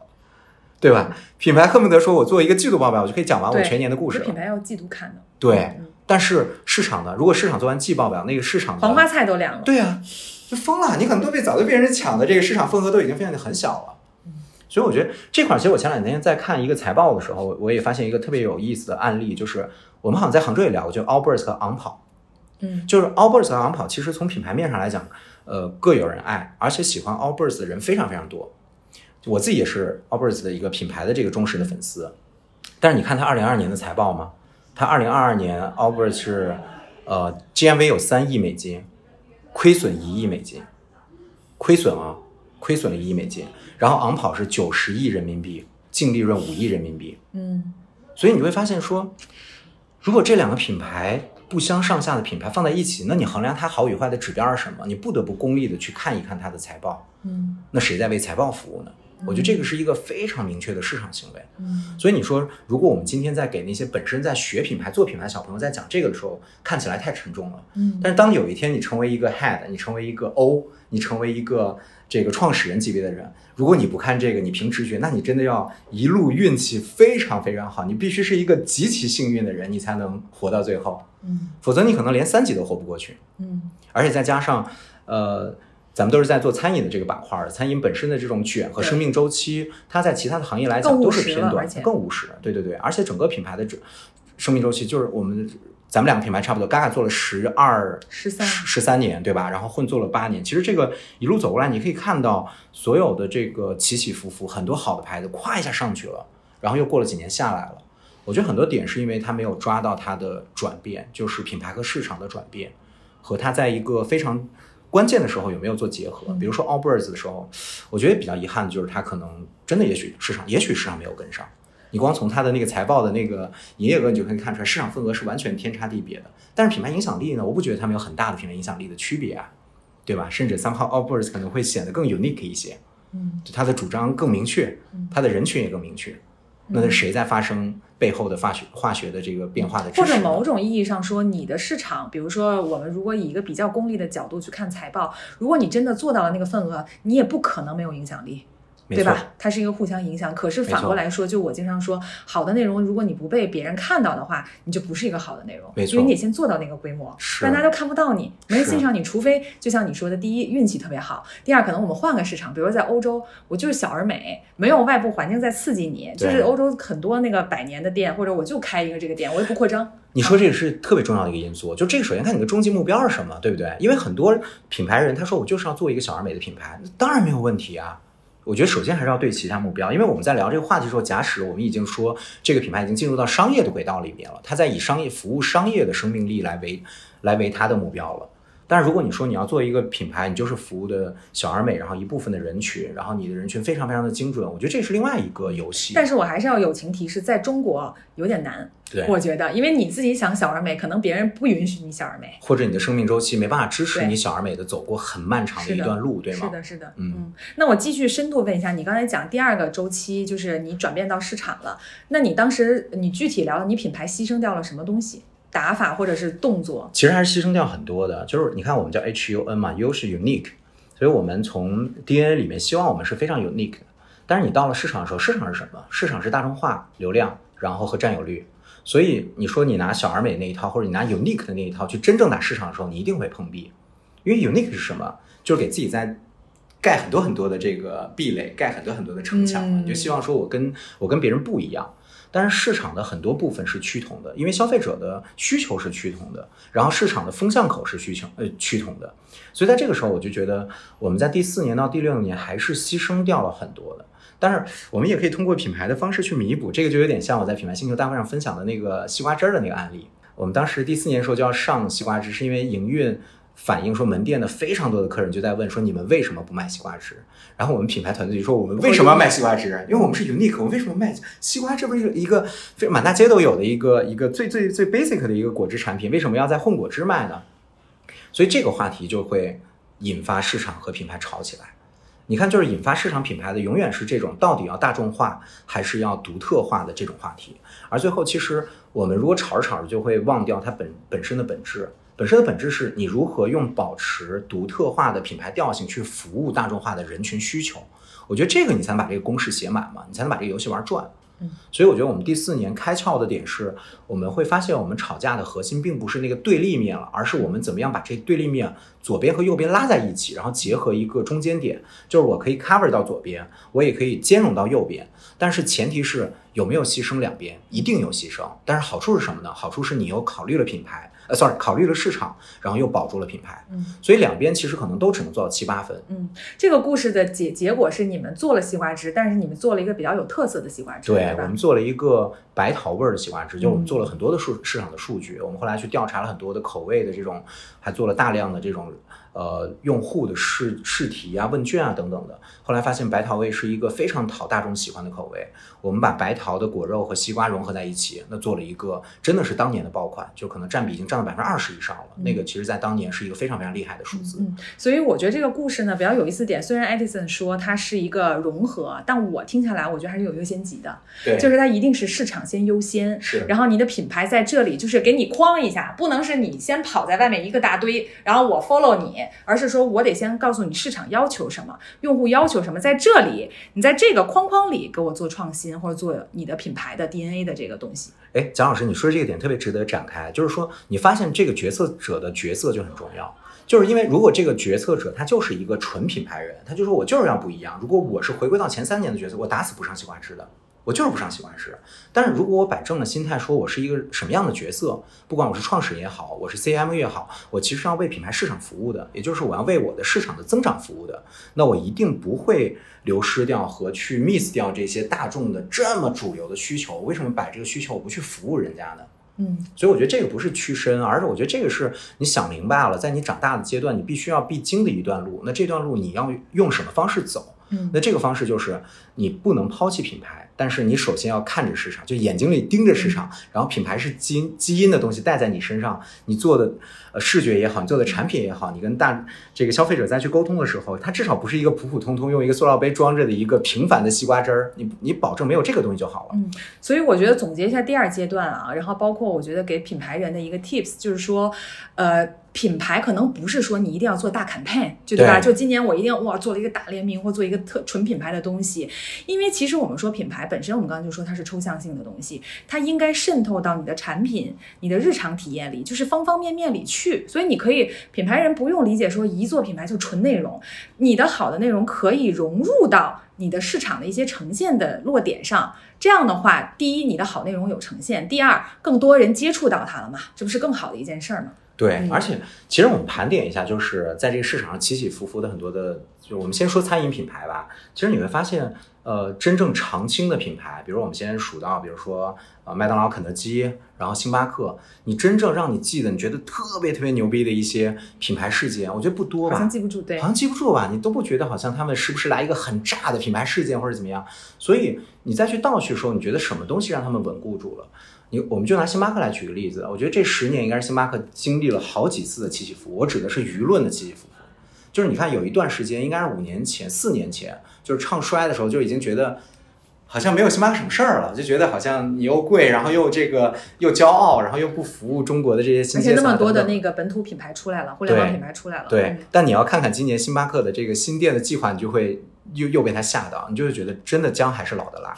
对吧？品牌恨不得说我做一个季度报表，我就可以讲完我全年的故事了。品牌要季度看的，对嗯，但是市场呢？如果市场做完季报表，那个市场黄花菜都凉了。对啊，就疯了！你可能都被早就被人抢的这个市场份额都已经变得很小了。所以我觉得这块儿，其实我前两天在看一个财报的时候，我也发现一个特别有意思的案例，就是我们好像在杭州也聊过，就 Allbirds 和昂跑，嗯，就是 Allbirds 和昂跑，其实从品牌面上来讲，呃，各有人爱，而且喜欢 Allbirds 的人非常非常多。我自己也是 Allbirds 的一个品牌的这个忠实的粉丝，但是你看它二零二二年的财报吗？它二零二二年 Allbirds 是呃 GMV 有三亿美金，亏损一亿美金，亏损啊，亏损了一亿美金。然后昂跑是九十亿人民币，净利润五亿人民币。嗯所以你会发现说，如果这两个品牌不相上下的品牌放在一起，那你衡量它好与坏的指标是什么？你不得不功利的去看一看它的财报。嗯那谁在为财报服务呢？我觉得这个是一个非常明确的市场行为。嗯所以你说，如果我们今天在给那些本身在学品牌、做品牌的小朋友在讲这个的时候，看起来太沉重了。嗯但是当有一天你成为一个 head，你成为一个 O，你成为一个这个创始人级别的人，如果你不看这个，你凭直觉，那你真的要一路运气非常非常好，你必须是一个极其幸运的人，你才能活到最后，嗯否则你可能连三级都活不过去。嗯而且再加上，呃，咱们都是在做餐饮的这个板块儿，餐饮本身的这种卷和生命周期，它在其他的行业来讲都是偏短更务实。对对对，而且整个品牌的这生命周期，就是我们咱们两个品牌差不多，嘎嘎做了十二。十三十三年，对吧？然后混做了八年。其实这个一路走过来，你可以看到所有的这个起起伏伏，很多好的牌子咵一下上去了，然后又过了几年下来了。我觉得很多点是因为它没有抓到它的转变，就是品牌和市场的转变，和它在一个非常关键的时候有没有做结合。比如说 Allbirds 的时候，我觉得比较遗憾的就是它可能真的也许市场，也许市场没有跟上。你光从它的那个财报的那个营业额，你就可以看出来，市场份额是完全天差地别的。但是品牌影响力呢，我不觉得他们有很大的品牌影响力的区别啊，对吧？甚至 somehow Allbirds 可能会显得更 unique 一些，嗯就它的主张更明确，它的人群也更明确。那是谁在发生背后的化学化学的这个变化的或者？某种意义上说，你的市场，比如说我们如果以一个比较功利的角度去看财报，如果你真的做到了那个份额，你也不可能没有影响力。对吧？它是一个互相影响。可是反过来说，就我经常说，好的内容，如果你不被别人看到的话，你就不是一个好的内容。没错因为你得先做到那个规模，是不然大家都看不到你，没人欣赏你。除非就像你说的，第一运气特别好，第二可能我们换个市场，比如在欧洲，我就是小而美，没有外部环境在刺激你，就是欧洲很多那个百年的店，或者我就开一个这个店，我也不扩张。你说这个是特别重要的一个因素，就这个首先看你的终极目标是什么，对不对？因为很多品牌人他说我就是要做一个小而美的品牌，当然没有问题啊。我觉得首先还是要对齐一下目标，因为我们在聊这个话题的时候，假使我们已经说这个品牌已经进入到商业的轨道里面了，它在以商业服务商业的生命力来为来为它的目标了。但是如果你说你要做一个品牌，你就是服务的小而美，然后一部分的人群，然后你的人群非常非常的精准，我觉得这是另外一个游戏。但是我还是要友情提示，在中国有点难，对，我觉得，因为你自己想小而美，可能别人不允许你小而美。或者你的生命周期没办法支持你小而美的走过很漫长的一段路，对吗？是的，是的，嗯那我继续深度问一下，你刚才讲第二个周期，就是你转变到市场了，那你当时你具体聊你品牌牺牲掉了什么东西？打法或者是动作？其实还是牺牲掉很多的。就是你看，我们叫 H U N 嘛，U 是 unique，所以我们从 DNA 里面希望我们是非常 unique 的。但是你到了市场的时候，市场是什么？市场是大众化、流量，然后和占有率。所以你说你拿小而美那一套，或者你拿 unique 的那一套去真正打市场的时候，你一定会碰壁。因为 unique 是什么？就是给自己在盖很多很多的这个壁垒，盖很多很多的城墙嘛。嗯你就希望说我跟我跟别人不一样。但是市场的很多部分是趋同的，因为消费者的需求是趋同的，然后市场的风向口是需求呃趋同的，所以在这个时候我就觉得我们在第四年到第六年还是牺牲掉了很多的。但是我们也可以通过品牌的方式去弥补，这个就有点像我在品牌星球大会上分享的那个西瓜汁儿的那个案例。我们当时第四年的时候就要上西瓜汁，是因为营运反映说门店的非常多的客人就在问说你们为什么不卖西瓜汁？然后我们品牌团队就说我们为什么要卖西瓜汁？因为我们是 unique，我们为什么卖西瓜汁？不是一个一个非满大街都有的一个一个最最最 basic 的一个果汁产品，为什么要在混果汁卖呢？所以这个话题就会引发市场和品牌吵起来。你看，就是引发市场品牌的永远是这种到底要大众化还是要独特化的这种话题，而最后其实我们如果吵着吵着就会忘掉它本本身的本质。本身的本质是你如何用保持独特化的品牌调性去服务大众化的人群需求。我觉得这个你才能把这个公式写满嘛，你才能把这个游戏玩转。嗯，所以我觉得我们第四年开窍的点是，我们会发现我们吵架的核心并不是那个对立面了，而是我们怎么样把这对立面左边和右边拉在一起，然后结合一个中间点，就是我可以 cover 到左边，我也可以兼容到右边，但是前提是有没有牺牲两边，一定有牺牲，但是好处是什么呢？好处是你又考虑了品牌。呃，sorry，考虑了市场，然后又保住了品牌，嗯，所以两边其实可能都只能做到七八分。嗯，这个故事的结结果是你们做了西瓜汁，但是你们做了一个比较有特色的西瓜汁，对吧？我们做了一个白桃味儿的西瓜汁，就我们嗯做了很多的数市场的数据，我们后来去调查了很多的口味的这种，还做了大量的这种呃用户的试试题啊、问卷啊等等的。后来发现白桃味是一个非常讨大众喜欢的口味，我们把白桃的果肉和西瓜融合在一起，那做了一个真的是当年的爆款，就可能占比已经占到百分之二十以上了。那个其实在当年是一个非常非常厉害的数字。嗯，所以我觉得这个故事呢比较有意思点，虽然 Edison 说它是一个融合，但我听下来我觉得还是有优先级的，对，就是它一定是市场先优先，是然后你的品牌在这里就是给你框一下，不能是你先跑在外面一个大堆，然后我 follow 你，而是说我得先告诉你市场要求什么，用户要求什么，在这里你在这个框框里给我做创新或者做你的品牌的 DNA 的这个东西。哎，蒋老师，你说这个点特别值得展开，就是说你发现这个决策者的角色就很重要，就是因为如果这个决策者他就是一个纯品牌人，他就说我就是要不一样。如果我是回归到前三年的角色，我打死不上西瓜汁的，我就是不上西瓜汁。但是如果我摆正了心态，说我是一个什么样的角色，不管我是创始人也好，我是 CM 也好，我其实要为品牌市场服务的，也就是我要为我的市场的增长服务的，那我一定不会流失掉和去 miss 掉这些大众的这么主流的需求。为什么摆这个需求我不去服务人家呢？嗯所以我觉得这个不是屈身，而是我觉得这个是你想明白了，在你长大的阶段，你必须要必经的一段路。那这段路你要用什么方式走？嗯那这个方式就是你不能抛弃品牌，但是你首先要看着市场，就眼睛里盯着市场，然后品牌是基因基因的东西带在你身上，你做的呃视觉也好，你做的产品也好，你跟大这个消费者再去沟通的时候，它至少不是一个普普通通用一个塑料杯装着的一个平凡的西瓜汁儿，你你保证没有这个东西就好了。嗯，所以我觉得总结一下第二阶段啊，然后包括我觉得给品牌人的一个 tips 就是说，呃，品牌可能不是说你一定要做大 campaign，就对吧？对就今年我一定要哇做了一个大联名或做一个特纯品牌的东西，因为其实我们说品牌本身，我们刚刚就说它是抽象性的东西，它应该渗透到你的产品、你的日常体验里，就是方方面面里去。所以你可以品牌人不用理解说一做品牌就纯内容，你的好的内容可以融入到你的市场的一些呈现的落点上。这样的话，第一，你的好内容有呈现；第二，更多人接触到它了嘛，这不是更好的一件事儿吗？对嗯，而且其实我们盘点一下，就是在这个市场上起起伏伏的很多的，就我们先说餐饮品牌吧。其实你会发现，呃，真正常青的品牌，比如我们先数到，比如说呃麦当劳、肯德基，然后星巴克，你真正让你记得，你觉得特别特别牛逼的一些品牌事件，我觉得不多吧好像？记不住，对好，像记不住吧？你都不觉得好像他们是不是来一个很炸的品牌事件或者怎么样？所以你再去倒叙的时候，你觉得什么东西让他们稳固住了？你我们就拿星巴克来举个例子，我觉得这十年应该是星巴克经历了好几次的起起伏伏，我指的是舆论的起起伏伏。就是你看有一段时间，应该是五年前、四年前，就是唱衰的时候，就已经觉得好像没有星巴克什么事儿了，就觉得好像你又贵，然后又这个又骄傲，然后又不服务中国的这些新而且阶层啊那么多的那个本土品牌出来了，互联网品牌出来了，对嗯，但你要看看今年星巴克的这个新店的计划，你就会又又被它吓到，你就会觉得真的姜还是老的辣，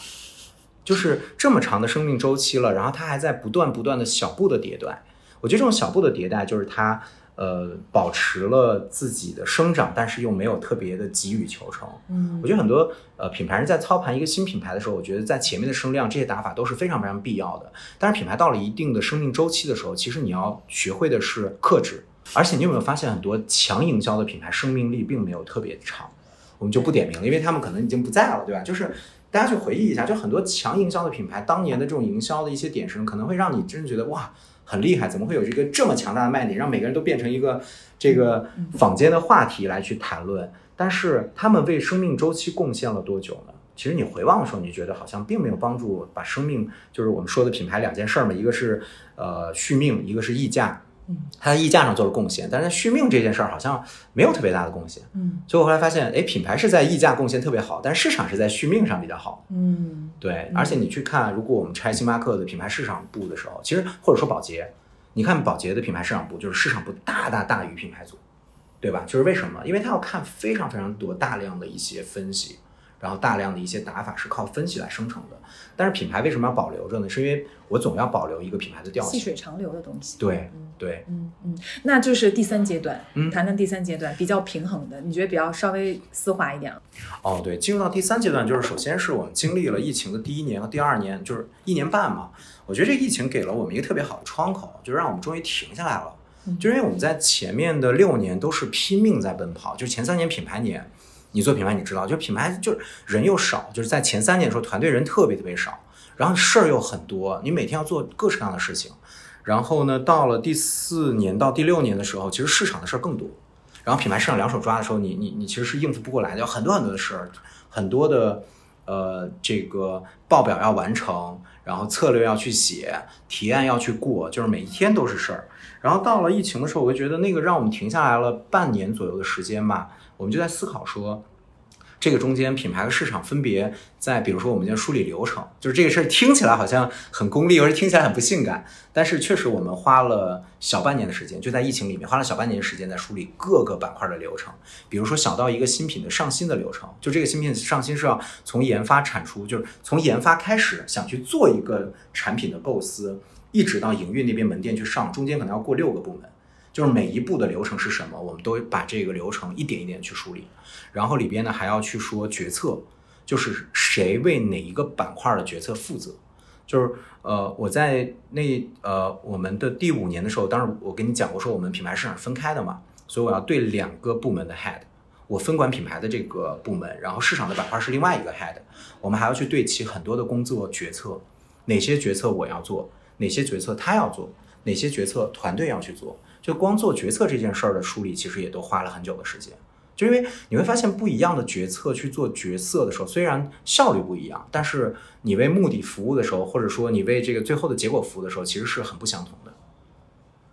就是这么长的生命周期了，然后它还在不断不断的小步的迭代。我觉得这种小步的迭代，就是它呃保持了自己的生长，但是又没有特别的急于求成。嗯我觉得很多呃品牌人在操盘一个新品牌的时候，我觉得在前面的声量这些打法都是非常非常必要的。但是品牌到了一定的生命周期的时候，其实你要学会的是克制。而且你有没有发现，很多强营销的品牌生命力并没有特别长？我们就不点名了，因为他们可能已经不在了，对吧？就是大家去回忆一下，就很多强营销的品牌当年的这种营销的一些点声，可能会让你真的觉得哇。很厉害，怎么会有这个这么强大的卖点，让每个人都变成一个这个坊间的话题来去谈论？但是他们为生命周期贡献了多久呢？其实你回望的时候，你觉得好像并没有帮助把生命，就是我们说的品牌两件事儿嘛，一个是呃续命，一个是溢价。嗯，它在溢价上做了贡献，但是在续命这件事儿好像没有特别大的贡献。嗯所以我后来发现，哎，品牌是在溢价贡献特别好，但是市场是在续命上比较好。嗯对，而且你去看，如果我们拆星巴克的品牌市场部的时候，其实或者说宝洁，你看宝洁的品牌市场部，就是市场部大大大于品牌组，对吧？就是为什么？因为他要看非常非常多大量的一些分析，然后大量的一些打法是靠分析来生成的。但是品牌为什么要保留着呢？是因为我总要保留一个品牌的调性。细水长流的东西。对对，嗯嗯，那就是第三阶段，嗯谈谈第三阶段比较平衡的，你觉得比较稍微丝滑一点？哦，对，进入到第三阶段，就是首先是我们经历了疫情的第一年和第二年，就是一年半嘛。我觉得这疫情给了我们一个特别好的窗口，就让我们终于停下来了。就是因为我们在前面的六年都是拼命在奔跑，就前三年品牌年，你做品牌你知道，就品牌就是人又少，就是在前三年的时候团队人特别特别少，然后事儿又很多，你每天要做各式各样的事情。然后呢，到了第四年到第六年的时候，其实市场的事儿更多。然后品牌市场两手抓的时候，你你你其实是应付不过来的，有很多很多的事儿，很多的呃这个报表要完成，然后策略要去写，提案要去过，就是每一天都是事儿。然后到了疫情的时候，我就觉得那个让我们停下来了半年左右的时间吧，我们就在思考说，这个中间品牌和市场分别在，比如说我们要梳理流程，就是这个事儿听起来好像很功利，或者听起来很不性感，但是确实我们花了小半年的时间，就在疫情里面花了小半年时间在梳理各个板块的流程，比如说小到一个新品的上新的流程，就这个新品上新是要从研发产出，就是从研发开始想去做一个产品的构思，一直到营运那边门店去上，中间可能要过六个部门。就是每一步的流程是什么，我们都把这个流程一点一点去梳理，然后里边呢还要去说决策，就是谁为哪一个板块的决策负责。就是呃，我在那呃我们的第五年的时候，当时我跟你讲过，说我们品牌市场分开的嘛，所以我要对两个部门的 head，我分管品牌的这个部门，然后市场的板块是另外一个 head，我们还要去对齐很多的工作决策，哪些决策我要做，哪些决策他要做，哪些决策团队要去做。就光做决策这件事儿的梳理，其实也都花了很久的时间。就因为你会发现，不一样的决策去做决策的时候，虽然效率不一样，但是你为目的服务的时候，或者说你为这个最后的结果服务的时候，其实是很不相同的。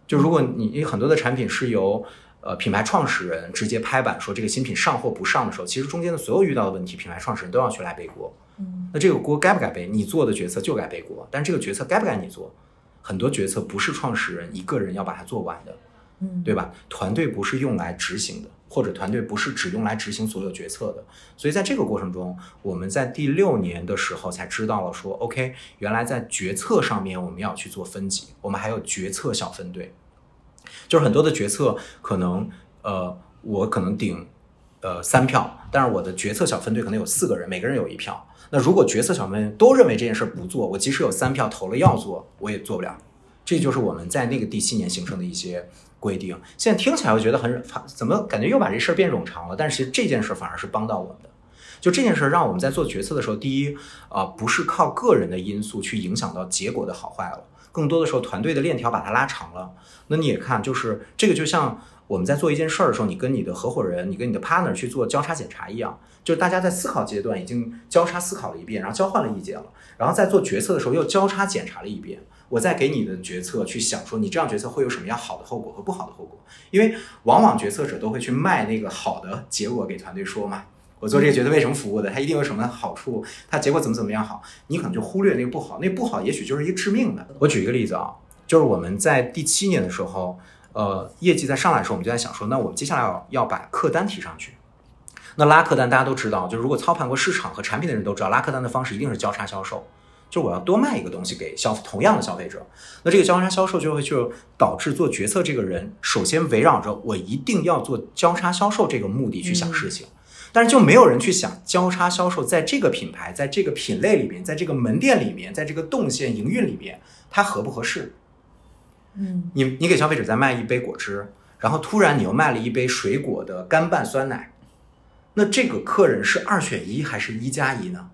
就如果你你很多的产品是由呃品牌创始人直接拍板说这个新品上或不上的时候，其实中间的所有遇到的问题，品牌创始人都要去来背锅。嗯，那这个锅该不该背？你做的决策就该背锅，但是这个决策该不该你做？很多决策不是创始人一个人要把它做完的。嗯，对吧？团队不是用来执行的，或者团队不是只用来执行所有决策的。所以在这个过程中，我们在第六年的时候才知道了说，OK，原来在决策上面我们要去做分级，我们还有决策小分队，就是很多的决策可能，呃，我可能顶，呃三票，但是我的决策小分队可能有四个人，每个人有一票。那如果决策小分队都认为这件事不做，我即使有三票投了要做，我也做不了。这就是我们在那个第七年形成的一些规定。现在听起来我觉得很反怎么感觉又把这事儿变冗长了？但是其实这件事反而是帮到我们的。就这件事让我们在做决策的时候，第一啊、不是靠个人的因素去影响到结果的好坏了，更多的时候团队的链条把它拉长了。那你也看，就是这个就像我们在做一件事儿的时候，你跟你的合伙人、你跟你的 partner 去做交叉检查一样，就是大家在思考阶段已经交叉思考了一遍，然后交换了意见了，然后在做决策的时候又交叉检查了一遍。我再给你的决策去想说，你这样决策会有什么样好的后果和不好的后果？因为往往决策者都会去卖那个好的结果给团队说嘛，我做这个决策为什么服务的，它一定有什么好处，它结果怎么怎么样好，你可能就忽略那个不好，那不好也许就是一个致命的。我举一个例子啊，就是我们在第七年的时候，呃，业绩在上来的时候，我们就在想说，那我们接下来要要把客单提上去。那拉客单大家都知道，就是如果操盘过市场和产品的人都知道，拉客单的方式一定是交叉销售。就我要多卖一个东西给消同样的消费者，那这个交叉销售就会就导致做决策这个人首先围绕着我一定要做交叉销售这个目的去想事情，但是就没有人去想交叉销售在这个品牌、在这个品类里面、在这个门店里面、在这个动线营运里面，它合不合适？嗯你你给消费者在卖一杯果汁，然后突然你又卖了一杯水果的干拌酸奶，那这个客人是二选一还是一加一呢？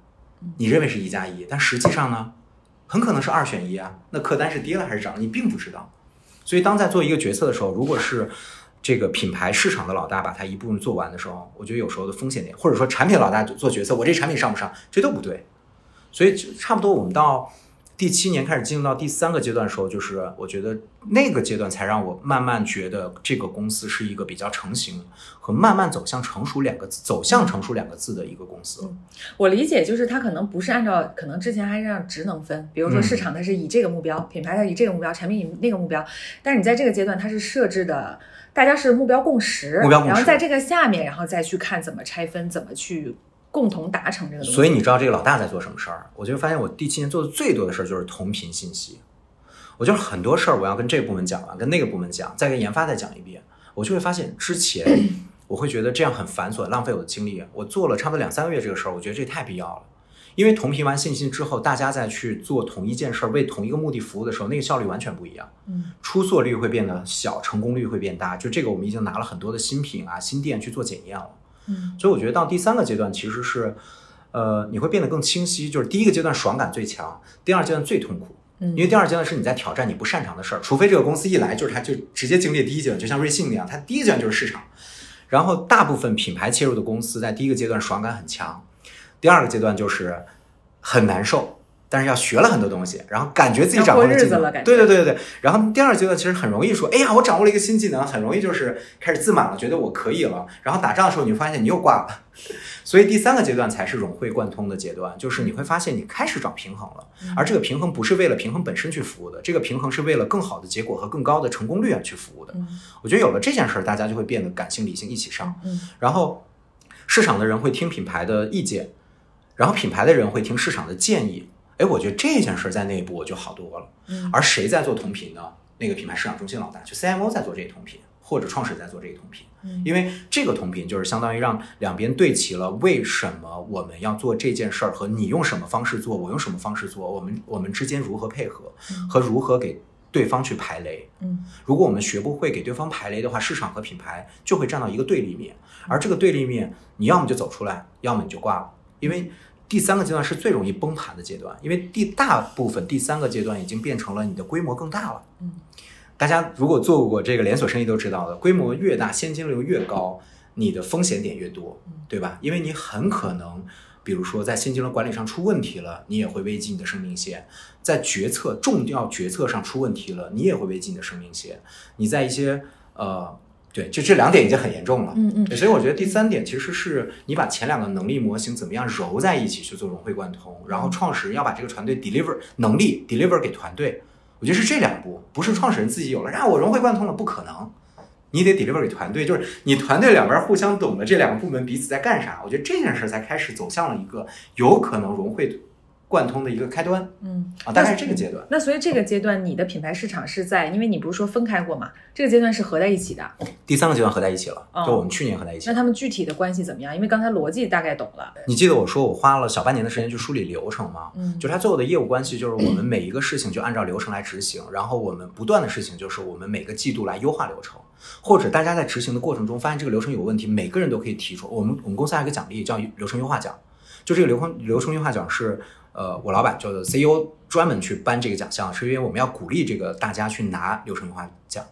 你认为是一加一，但实际上呢，很可能是二选一啊。那客单是跌了还是涨了，你并不知道。所以当在做一个决策的时候，如果是这个品牌市场的老大把它一部分做完的时候，我觉得有时候的风险点，或者说产品老大做决策，我这产品上不上，这都不对。所以差不多我们到第七年开始进入到第三个阶段的时候，就是我觉得那个阶段才让我慢慢觉得这个公司是一个比较成型和慢慢走向成熟两个字走向成熟两个字的一个公司。我理解就是它可能不是按照，可能之前还是按职能分，比如说嗯市场它是以这个目标，品牌它以这个目标，产品以那个目标，但是你在这个阶段它是设置的，大家是目标共识，目标共识然后在这个下面，然后再去看怎么拆分，怎么去。共同达成这个东西。所以你知道这个老大在做什么事儿？我就发现我第七年做的最多的事儿就是同频信息。我就是很多事儿我要跟这个部门讲完，跟那个部门讲，再跟研发再讲一遍，我就会发现之前我会觉得这样很繁琐，浪费我的精力。我做了差不多两三个月这个事儿，我觉得这太必要了。因为同频完信息之后，大家再去做同一件事儿，为同一个目的服务的时候，那个效率完全不一样。嗯，出错率会变得小，成功率会变大。就这个，我们已经拿了很多的新品啊、新店去做检验了。嗯，所以我觉得到第三个阶段其实是，呃，你会变得更清晰。就是第一个阶段爽感最强，第二阶段最痛苦。嗯因为第二阶段是你在挑战你不擅长的事儿，除非这个公司一来就是它就直接经历第一阶段，就像瑞幸那样，它第一阶段就是市场。然后大部分品牌切入的公司在第一个阶段爽感很强，第二个阶段就是很难受，但是要学了很多东西，然后感觉自己掌握了技能对对对对对。然后第二阶段其实很容易说，哎呀，我掌握了一个新技能，很容易就是开始自满了，觉得我可以了。然后打仗的时候，你会发现你又挂了。所以第三个阶段才是融会贯通的阶段，就是你会发现你开始找平衡了，而这个平衡不是为了平衡本身去服务的，这个平衡是为了更好的结果和更高的成功率而去服务的。我觉得有了这件事儿，大家就会变得感性理性一起上，嗯然后市场的人会听品牌的意见，然后品牌的人会听市场的建议。哎，我觉得这件事儿在内部我就好多了。嗯而谁在做同频呢？那个品牌市场中心老大，就 CMO 在做这个同频，或者创始人在做这个同频。嗯因为这个同频就是相当于让两边对齐了，为什么我们要做这件事儿，和你用什么方式做，我用什么方式做，我们我们之间如何配合，和如何给对方去排雷。嗯如果我们学不会给对方排雷的话，市场和品牌就会站到一个对立面，而这个对立面，你要么就走出来，要么你就挂了。因为第三个阶段是最容易崩盘的阶段，因为第大部分第三个阶段已经变成了你的规模更大了。嗯，大家如果做过这个连锁生意都知道的，规模越大，现金流越高，你的风险点越多，对吧？因为你很可能。比如说，在现金流管理上出问题了，你也会危及你的生命线；在决策重要决策上出问题了，你也会危及你的生命线。你在一些呃，对，就这两点已经很严重了。嗯嗯所以我觉得第三点其实是你把前两个能力模型怎么样揉在一起去做融会贯通，然后创始人要把这个团队 deliver 能力 deliver 给团队，我觉得是这两步，不是创始人自己有了，让我融会贯通了，不可能。你得 deliver 给团队，就是你团队两边互相懂得这两个部门彼此在干啥，我觉得这件事才开始走向了一个有可能融会贯通的一个开端嗯啊，大概是这个阶段。那所以这个阶段你的品牌市场是在，因为你不是说分开过嘛，这个阶段是合在一起的。第三个阶段合在一起了，哦就我们去年合在一起那。他们具体的关系怎么样？因为刚才逻辑大概懂了。你记得我说我花了小半年的时间去梳理流程吗？嗯就它最后的业务关系就是我们每一个事情就按照流程来执行，然后我们不断的事情就是我们每个季度来优化流程，或者大家在执行的过程中发现这个流程有问题，每个人都可以提出。我们我们公司还有一个奖励叫流程优化奖，就这个流程流程优化奖是呃我老板就是 CEO 专门去颁这个奖项，是因为我们要鼓励这个大家去拿流程优化奖，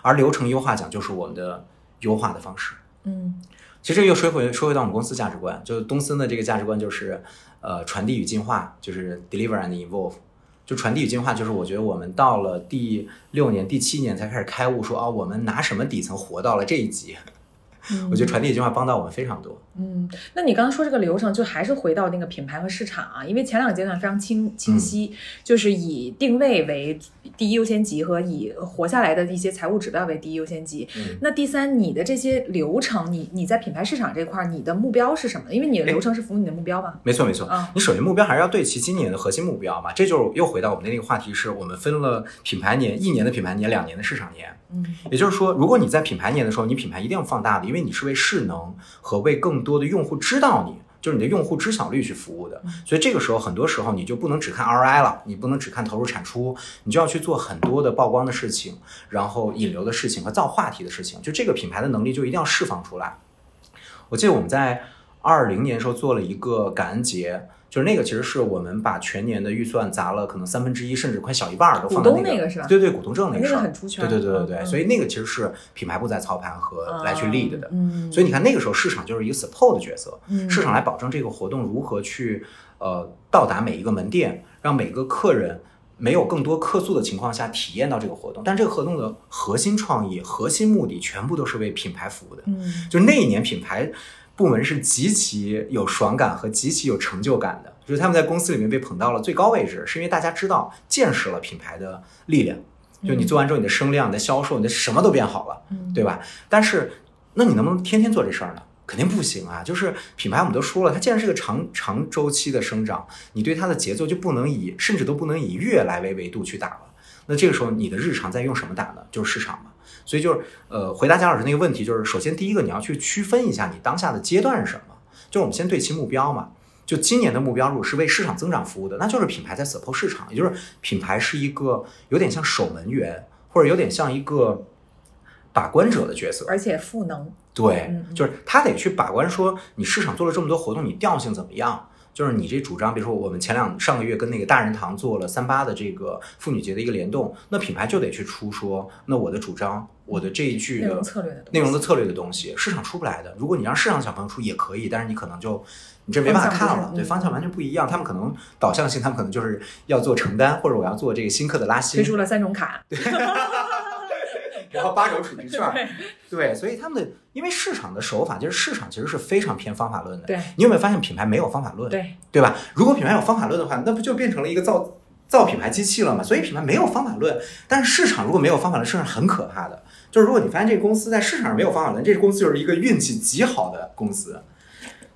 而流程优化奖就是我们的优化的方式。嗯其实又说回说回到我们公司价值观，就是东森的这个价值观就是，呃，传递与进化，就是 deliver and evolve。就传递与进化，就是我觉得我们到了第六年、第七年才开始开悟说，啊，我们拿什么底层活到了这一级。嗯 我觉得传递与进化帮到我们非常多。嗯，那你刚刚说这个流程，就还是回到那个品牌和市场啊，因为前两个阶段非常清清晰，就是以定位为第一优先级和以活下来的一些财务指标为第一优先级。嗯那第三，你的这些流程，你你在品牌市场这块儿，你的目标是什么？因为你的流程是服务你的目标嘛。没错没错嗯，你首先目标还是要对齐今年的核心目标嘛，这就是又回到我们的那个话题，是我们分了品牌年、一年的品牌年、两年的市场年。嗯也就是说，如果你在品牌年的时候，你品牌一定要放大的，因为你是为势能和为更多的用户知道你，就是你的用户知晓率去服务的。所以这个时候，很多时候你就不能只看 ROI 了，你不能只看投入产出，你就要去做很多的曝光的事情，然后引流的事情和造话题的事情。就这个品牌的能力就一定要释放出来。我记得我们在二零年时候做了一个感恩节。就是那个，其实是我们把全年的预算砸了，可能三分之一，甚至快小一半儿都放那那个是吧对对，股东证那那个事儿很出圈对对对对对，嗯所以那个其实是品牌部在操盘和来去 lead 的。嗯，所以你看，那个时候市场就是一个 support 的角色，嗯市场来保证这个活动如何去呃到达每一个门店，让每个客人没有更多客诉的情况下体验到这个活动。但这个活动的核心创意、核心目的全部都是为品牌服务的。嗯就那一年，品牌部门是极其有爽感和极其有成就感的，就是他们在公司里面被捧到了最高位置，是因为大家知道见识了品牌的力量。就你做完之后，你的声量、你的销售、你的什么都变好了，嗯对吧？但是，那你能不能天天做这事儿呢？肯定不行啊！就是品牌我们都说了，它既然是个长长周期的生长，你对它的节奏就不能以甚至都不能以月来为维度去打了。那这个时候你的日常在用什么打呢？就是市场嘛。所以就是呃，回答贾老师那个问题，就是首先第一个你要去区分一下你当下的阶段是什么，就是我们先对齐目标嘛。就今年的目标如果是为市场增长服务的，那就是品牌在 support 市场，也就是品牌是一个有点像守门员，或者有点像一个把关者的角色。而且赋能，对嗯，嗯就是他得去把关，说你市场做了这么多活动，你调性怎么样？就是你这主张，比如说我们前两上个月跟那个大人堂做了三八的这个妇女节的一个联动，那品牌就得去出说，那我的主张，我的这一句内容的策略的内容的策略的东西，市场出不来的。如果你让市场小朋友出也可以，但是你可能就你这没办法看了，对方向完全不一样。他们可能导向性，他们可能就是要做承担，或者我要做这个新客的拉新推，出了三种卡，然后八折储值券儿。对 对，所以他们的因为市场的手法，就是市场其实是非常偏方法论的。对你有没有发现品牌没有方法论？对，对吧？如果品牌有方法论的话，那不就变成了一个造造品牌机器了吗？所以品牌没有方法论，但是市场如果没有方法论，市场很可怕的。就是如果你发现这个公司在市场上没有方法论，这个公司就是一个运气极好的公司。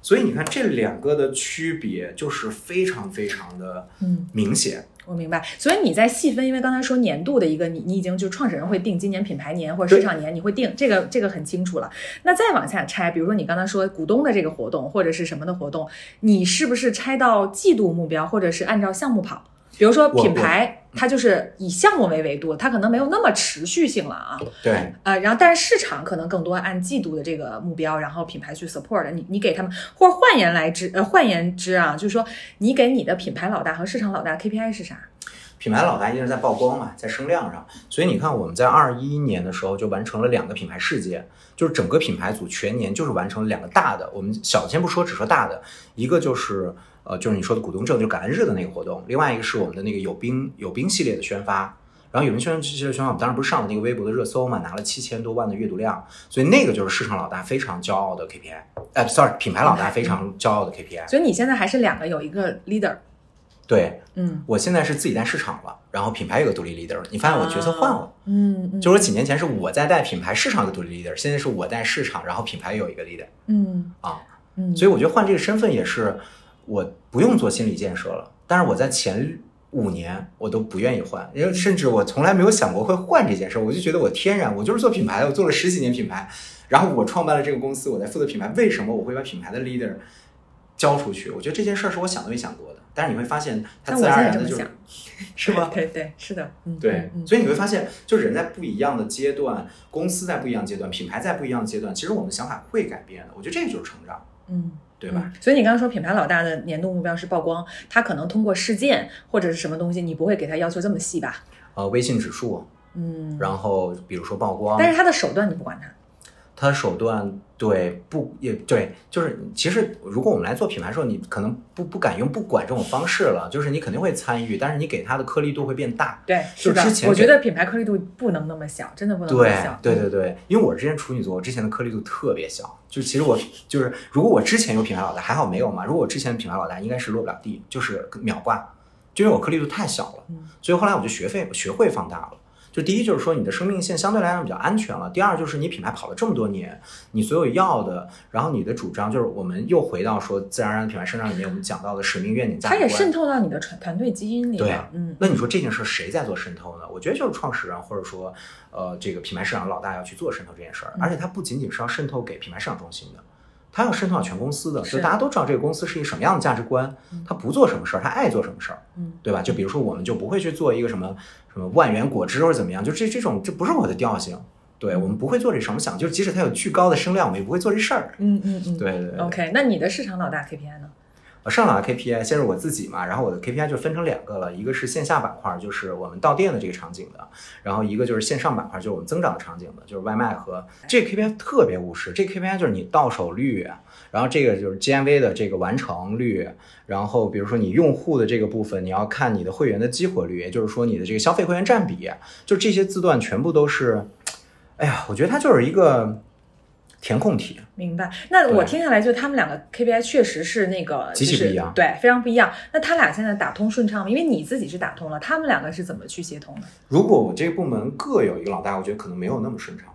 所以你看这两个的区别就是非常非常的嗯。明显。我明白，所以你在细分，因为刚才说年度的一个，你你已经就创始人会定今年品牌年或者市场年，你会定这个这个很清楚了。那再往下拆，比如说你刚才说股东的这个活动或者是什么的活动，你是不是拆到季度目标，或者是按照项目跑？比如说品牌，它就是以项目为维度，它可能没有那么持续性了啊。对，呃，然后但是市场可能更多按季度的这个目标，然后品牌去 support 你，你给他们，或者换言来之，呃，换言之啊，就是说你给你的品牌老大和市场老大 KPI 是啥？品牌老大一定是在曝光嘛，在声量上。所以你看，我们在二一年的时候就完成了两个品牌事件，就是整个品牌组全年就是完成了两个大的。我们小的先不说，只说大的，一个就是呃，就是你说的股东证，就感恩日的那个活动；另外一个是我们的那个有冰有冰系列的宣发。然后有冰宣系列宣发，我们当时不是上了那个微博的热搜嘛，拿了七千多万的阅读量，所以那个就是市场老大非常骄傲的 KPI。哎，sorry，品牌老大非常骄傲的 KPI。所以你现在还是两个有一个 leader，对嗯我现在是自己带市场了，然后品牌有个独立 leader，你发现我角色换了。嗯嗯，就是我几年前是我在带品牌，市场有个独立 leader，现在是我带市场，然后品牌有一个 leader 嗯啊，嗯，所以我觉得换这个身份也是我不用做心理建设了，但是我在前五年我都不愿意换，因为甚至我从来没有想过会换这件事儿，我就觉得我天然我就是做品牌的，我做了十几年品牌，然后我创办了这个公司，我在负责品牌，为什么我会把品牌的 leader 交出去？我觉得这件事儿是我想都没想过的，但是你会发现它自然而然的就是，是吗？对对是的，嗯对，嗯所以你会发现，就人在不一样的阶段，公司在不一样的阶段，品牌在不一样的阶段，其实我们的想法会改变的。我觉得这个就是成长，嗯。对吧？嗯。所以你刚刚说品牌老大的年度目标是曝光，他可能通过事件或者是什么东西，你不会给他要求这么细吧？呃，微信指数，嗯，然后比如说曝光，但是他的手段你不管他，它的手段对不也对，就是其实如果我们来做品牌的时候，你可能不不敢用不管这种方式了，就是你肯定会参与，但是你给他的颗粒度会变大。对，就是的之前我觉得品牌颗粒度不能那么小，真的不能那么小。对对对，因为我之前处女座，我之前的颗粒度特别小，就其实我就是如果我之前有品牌老大，还好没有嘛。如果我之前的品牌老大，应该是落不了地，就是秒挂，就因为我颗粒度太小了，嗯所以后来我就学会学会放大了。就第一就是说你的生命线相对来讲比较安全了，第二就是你品牌跑了这么多年，你所有要的，然后你的主张就是我们又回到说自然而然的品牌生长里面我们讲到的使命、愿景、价值观。它也渗透到你的团团队基因里对。嗯，那你说这件事谁在做渗透呢？我觉得就是创始人或者说，呃，这个品牌市场老大要去做渗透这件事儿，嗯而且它不仅仅是要渗透给品牌市场中心的，它要渗透到全公司的，是就大家都知道这个公司是一个什么样的价值观嗯，它不做什么事儿，他爱做什么事儿，嗯，对吧？就比如说我们就不会去做一个什么什么万元果汁或者怎么样，就这这种这不是我的调性，对我们不会做这什么想，就是即使它有巨高的声量，我们也不会做这事儿，嗯嗯嗯，对对对。OK，那你的市场老大 KPI 呢？呃上来 KPI 先是我自己嘛，然后我的 KPI 就分成两个了，一个是线下板块，就是我们到店的这个场景的，然后一个就是线上板块，就是我们增长的场景的，就是外卖和这个 KPI 特别务实，这 KPI 就是你到手率，然后这个就是 GMV 的这个完成率，然后比如说你用户的这个部分，你要看你的会员的激活率，也就是说你的这个消费会员占比，就这些字段全部都是，哎呀，我觉得它就是一个填空题。明白。那我听下来，就他们两个 KPI 确实是那个就是极其不一样对，非常不一样。那他俩现在打通顺畅吗？因为你自己是打通了，他们两个是怎么去协同的？如果我这个部门各有一个老大，我觉得可能没有那么顺畅。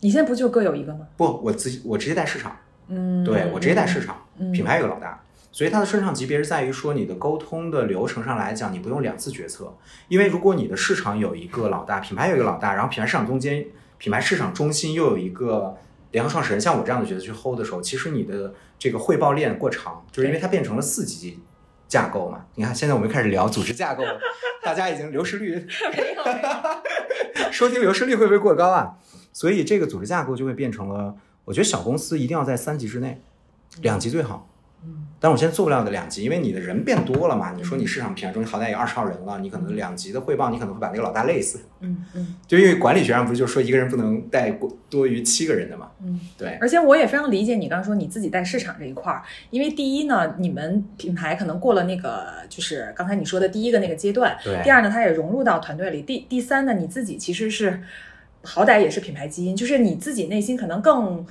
你现在不就各有一个吗？不，我自己我直接带市场，嗯，对我直接带市场，嗯品牌有个老大。所以它的顺畅级别是在于说，你的沟通的流程上来讲，你不用两次决策，因为如果你的市场有一个老大，品牌有一个老大，然后品牌市场中间，品牌市场中心又有一个联合创始人，像我这样的角色去 hold 的时候，其实你的这个汇报链过长，就是因为它变成了四级架构嘛。你看，现在我们开始聊组织架构了，大家已经流失率没有没有，收听流失率会不会过高啊？所以这个组织架构就会变成了，我觉得小公司一定要在三级之内，两级最好。嗯，但我现在做不了的两级，因为你的人变多了嘛。你说你市场品牌中心好歹有二十号人了，你可能两级的汇报，你可能会把那个老大累死。嗯嗯就因为管理学上不是就说一个人不能带过多于七个人的嘛？嗯。对，而且我也非常理解你刚刚说你自己带市场这一块儿，因为第一呢，你们品牌可能过了那个就是刚才你说的第一个那个阶段，对第二呢，它也融入到团队里，第第三呢，你自己其实是好歹也是品牌基因，就是你自己内心可能更。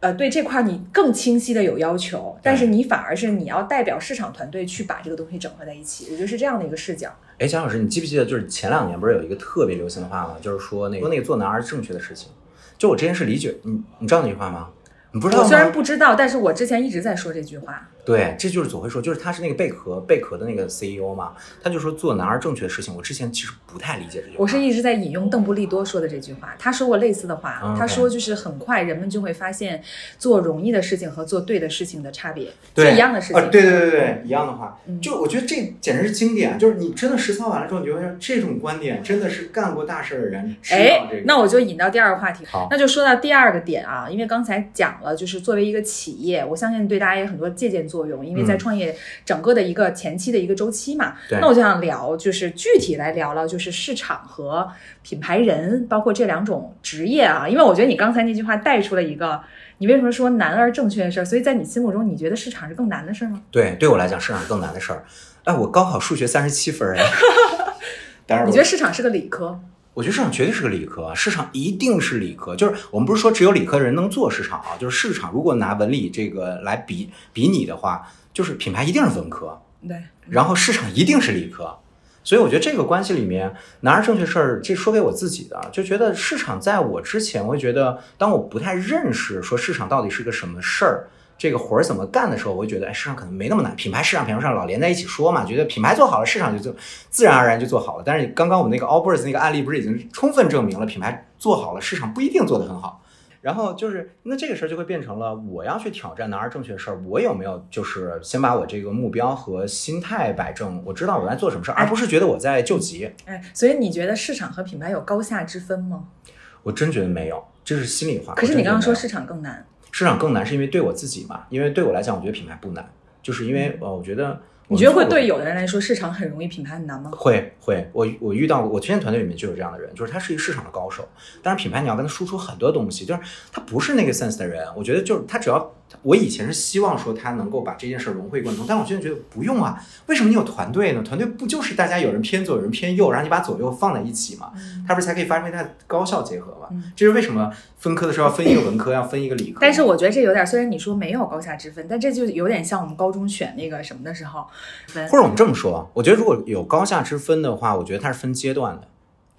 呃，对这块儿你更清晰的有要求，但是你反而是你要代表市场团队去把这个东西整合在一起，我觉得是这样的一个视角。哎，蒋老师，你记不记得就是前两年不是有一个特别流行的话吗？就是说那个说那个做男儿正确的事情。就我之前是理解，你你知道那句话吗？你不知道？我虽然不知道，但是我之前一直在说这句话。对，这就是左晖说，就是他是那个贝壳贝壳的那个 CEO 嘛，他就说做男儿正确的事情。我之前其实不太理解这句话。我是一直在引用邓布利多说的这句话，他说过类似的话。嗯他说就是很快人们就会发现做容易的事情和做对的事情的差别对是一样的事情。啊，对对对对，一样的话，嗯就我觉得这简直是经典，就是你真的实操完了之后，你就会说这种观点真的是干过大事的人知道哎这个。，那我就引到第二个话题好，那就说到第二个点啊，因为刚才讲了，就是作为一个企业，我相信对大家也有很多借鉴作用，因为在嗯创业整个的一个前期的一个周期嘛。对那我就想聊，就是具体来聊聊，就是市场和品牌人，包括这两种职业啊，因为我觉得你刚才那句话带出了一个，你为什么说难而正确的事儿？所以在你心目中，你觉得市场是更难的事儿吗？对对我来讲，市场更难的事儿。哎，我高考数学三十七分儿哎，当然我你觉得市场是个理科？我觉得市场绝对是个理科，市场一定是理科。就是我们不是说只有理科的人能做市场啊，就是市场如果拿文理这个来比比拟的话，就是品牌一定是文科，对，然后市场一定是理科。所以我觉得这个关系里面，拿着正确事儿，这说给我自己的，就觉得市场在我之前，我会觉得，当我不太认识说市场到底是个什么事儿，这个活儿怎么干的时候，我会觉得，哎，市场可能没那么难。品牌、市场、品牌上老连在一起说嘛，觉得品牌做好了，市场就就自然而然就做好了。但是刚刚我们那个 Allbirds 那个案例不是已经充分证明了，品牌做好了，市场不一定做得很好。然后就是，那这个事儿就会变成了我要去挑战哪儿正确事儿，我有没有就是先把我这个目标和心态摆正，我知道我在做什么事儿，而不是觉得我在救急。哎，所以你觉得市场和品牌有高下之分吗？我真觉得没有，这是心里话。可是你刚刚说市场更难，市场更难，是因为对我自己嘛？因为对我来讲，我觉得品牌不难，就是因为呃，我觉得你觉得会对有的人来说市场很容易，品牌很难吗？会会，我我遇到过，我推荐团队里面就有这样的人，就是他是一个市场的高手，但是品牌你要跟他输出很多东西，就是他不是那个 sense 的人。我觉得就是他只要，我以前是希望说他能够把这件事融会贯通，但我现在觉得不用啊。为什么你有团队呢？团队不就是大家有人偏左，有人偏右，然后你把左右放在一起嘛，它不是才可以发挥它的高效结合嘛？嗯这是为什么分科的时候要分一个文科，要分一个理科。但是我觉得这有点，虽然你说没有高下之分，但这就有点像我们高中选那个什么的时候分或。者我们这么说，我觉得如果有高下之分的话，我觉得它是分阶段的。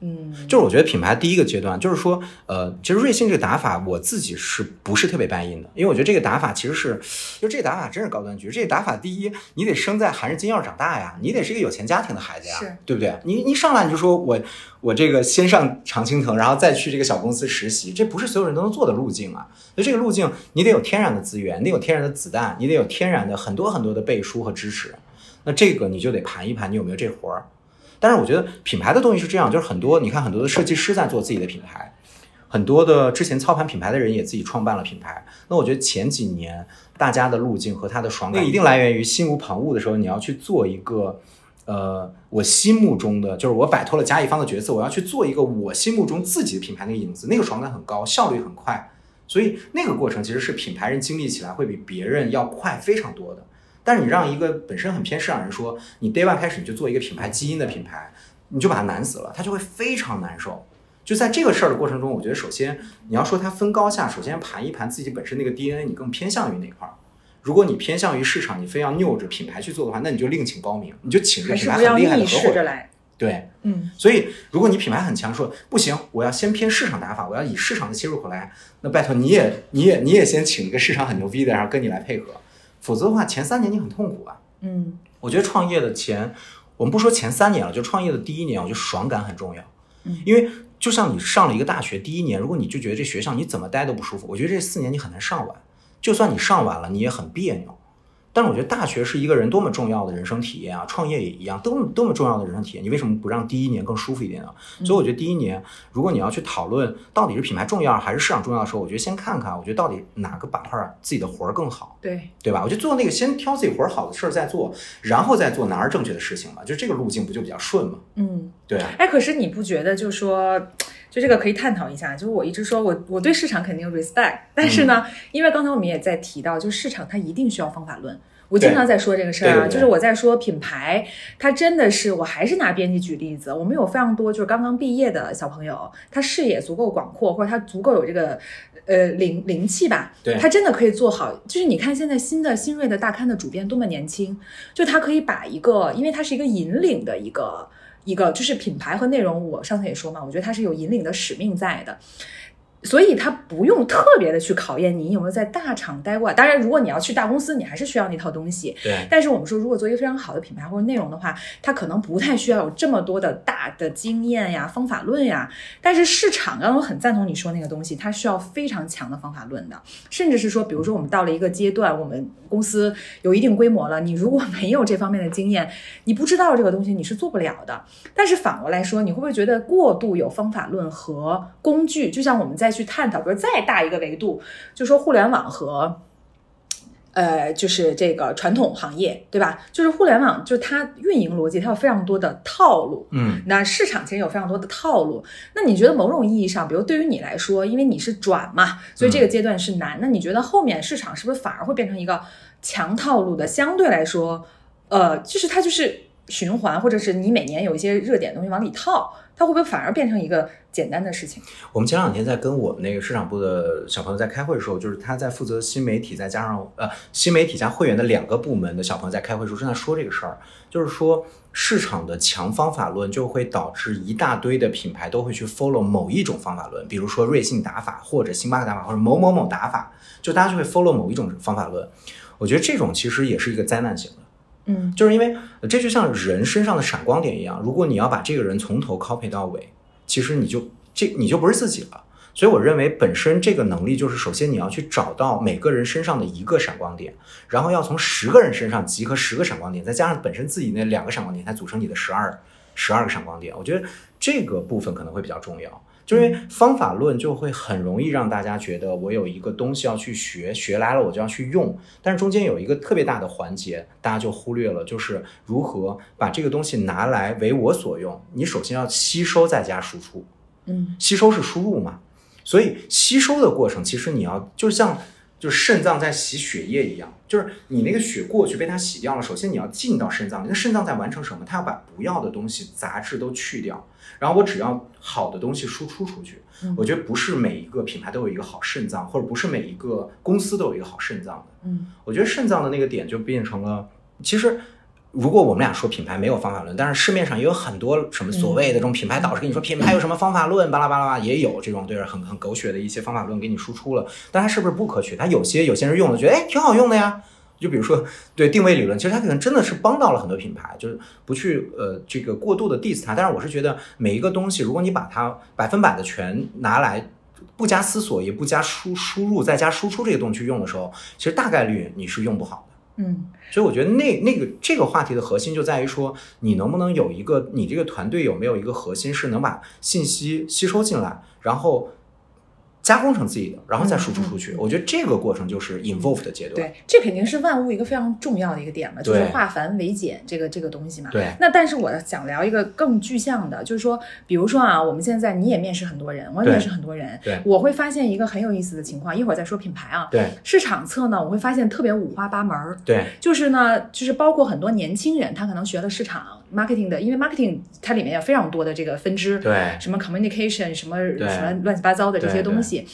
嗯，就是我觉得品牌第一个阶段，就是说，呃，其实瑞幸这个打法，我自己是不是特别 buy in 的？因为我觉得这个打法其实是，就这个打法真是高端局。这个打法，第一，你得生在含着金钥匙长大呀，你得是一个有钱家庭的孩子呀，对不对？你你上来你就说我我这个先上常青藤，然后再去这个小公司实习，这不是所有人都能做的路径啊。所以这个路径，你得有天然的资源，你得有天然的子弹，你得有天然的很多很多的背书和支持。那这个你就得盘一盘，你有没有这活儿？但是我觉得品牌的东西是这样，就是很多你看很多的设计师在做自己的品牌，很多的之前操盘品牌的人也自己创办了品牌。那我觉得前几年大家的路径和他的爽感，一定来源于心无旁骛的时候，你要去做一个。呃，我心目中的就是我摆脱了甲乙方的角色，我要去做一个我心目中自己的品牌那个影子，那个爽感很高，效率很快，所以那个过程其实是品牌人经历起来会比别人要快非常多的。但是你让一个本身很偏市场人说，你 day one 开始你就做一个品牌基因的品牌，你就把它难死了，他就会非常难受。就在这个事儿的过程中，我觉得首先你要说它分高下，首先盘一盘自己本身那个 DNA，你更偏向于哪块儿。如果你偏向于市场，你非要拗着品牌去做的话，那你就另请高明，你就请这个品牌很厉害的逆合伙人。来。对，嗯，所以如果你品牌很强，说不行，我要先偏市场打法，我要以市场的切入口来，那拜托你也你也你也先请一个市场很牛逼的，然后跟你来配合，否则的话前三年你很痛苦啊。嗯，我觉得创业的前，我们不说前三年了，就创业的第一年，我觉得爽感很重要。嗯，因为就像你上了一个大学第一年，如果你就觉得这学校你怎么待都不舒服，我觉得这四年你很难上完。就算你上完了，你也很别扭。但是我觉得大学是一个人多么重要的人生体验啊，创业也一样，多么多么重要的人生体验。你为什么不让第一年更舒服一点呢？所以我觉得第一年，如果你要去讨论到底是品牌重要还是市场重要的时候，我觉得先看看，我觉得到底哪个板块自己的活儿更好。对，对吧？我就做那个先挑自己活儿好的事儿再做，然后再做哪儿正确的事情嘛，就这个路径不就比较顺嘛？嗯。对啊，哎，可是你不觉得，就说，就这个可以探讨一下。就是我一直说我我对市场肯定 respect，但是呢，嗯因为刚才我们也在提到，就市场它一定需要方法论。我经常在说这个事儿啊，对对对就是我在说品牌，它真的是，我还是拿编辑举例子，我们有非常多就是刚刚毕业的小朋友，他视野足够广阔，或者他足够有这个呃灵灵气吧，对他真的可以做好。就是你看现在新的新锐的大刊的主编多么年轻，就他可以把一个，因为他是一个引领的一个。一个就是品牌和内容，我上次也说嘛，我觉得它是有引领的使命在的，所以他不用特别的去考验你有没有在大厂待过。当然，如果你要去大公司，你还是需要那套东西。对，但是我们说，如果做一个非常好的品牌或者内容的话，它可能不太需要有这么多的大的经验呀、方法论呀。但是市场，刚刚我很赞同你说那个东西，它需要非常强的方法论的，甚至是说，比如说我们到了一个阶段，我们公司有一定规模了，你如果没有这方面的经验，你不知道这个东西，你是做不了的。但是反过来说，你会不会觉得过度有方法论和工具，就像我们再去探讨，比如再大一个维度，就说互联网和。呃，就是这个传统行业，对吧？就是互联网，就是它运营逻辑，它有非常多的套路。嗯，那市场其实有非常多的套路。那你觉得某种意义上，比如对于你来说，因为你是转嘛，所以这个阶段是难。那你觉得后面市场是不是反而会变成一个强套路的？相对来说，呃，就是它就是循环，或者是你每年有一些热点东西往里套，它会不会反而变成一个简单的事情？我们前两天在跟我们那个市场部的小朋友在开会的时候，就是他在负责新媒体，再加上呃新媒体加会员的两个部门的小朋友在开会的时候正在说这个事儿，就是说市场的强方法论就会导致一大堆的品牌都会去 follow 某一种方法论，比如说瑞幸打法或者星巴克打法或者某某某打法，就大家就会 follow 某一种方法论。我觉得这种其实也是一个灾难型的。嗯就是因为这就像人身上的闪光点一样，如果你要把这个人从头 copy 到尾，其实你就这你就不是自己了。所以我认为本身这个能力就是，首先你要去找到每个人身上的一个闪光点，然后要从十个人身上集合十个闪光点，再加上本身自己那两个闪光点，才组成你的十二十二个闪光点。我觉得这个部分可能会比较重要。就因为方法论就会很容易让大家觉得我有一个东西要去学，学来了我就要去用，但是中间有一个特别大的环节，大家就忽略了，就是如何把这个东西拿来为我所用。你首先要吸收，再加输出。嗯吸收是输入嘛，所以吸收的过程其实你要就像就是肾脏在洗血液一样，就是你那个血过去被它洗掉了，首先你要进到肾脏里，那肾脏在完成什么？它要把不要的东西、杂质都去掉，然后我只要好的东西输出出去。嗯我觉得不是每一个品牌都有一个好肾脏，或者不是每一个公司都有一个好肾脏的。嗯我觉得肾脏的那个点就变成了，其实如果我们俩说品牌没有方法论，但是市面上也有很多什么所谓的这种品牌导师跟你说品牌有什么方法论，巴拉巴拉巴，也有这种对着很很狗血的一些方法论给你输出了，但它是不是不可取？它有些有些人用了觉得哎挺好用的呀。就比如说，对定位理论，其实它可能真的是帮到了很多品牌，就是不去呃这个过度的 diss 它。但是我是觉得每一个东西，如果你把它百分百的全拿来，不加思索，也不加输输入，再加输出这个东西去用的时候，其实大概率你是用不好的。嗯。所以我觉得那那个这个话题的核心就在于说，你能不能有一个，你这个团队有没有一个核心是能把信息吸收进来，然后加工成自己的，然后再输出出去。我觉得这个过程就是 involve 的阶段。对，这肯定是万物一个非常重要的一个点嘛，就是化繁为简这个这个东西嘛。对。那但是我想聊一个更具象的，就是说，比如说啊，我们现在你也面试很多人，我也对面试很多人，对。我会发现一个很有意思的情况，一会儿再说品牌啊。对。市场侧呢，我会发现特别五花八门儿，对。就是呢，就是包括很多年轻人，他可能学了市场 marketing 的，因为 marketing 它里面有非常多的这个分支，对什么 communication 什么什么乱七八糟的这些东西。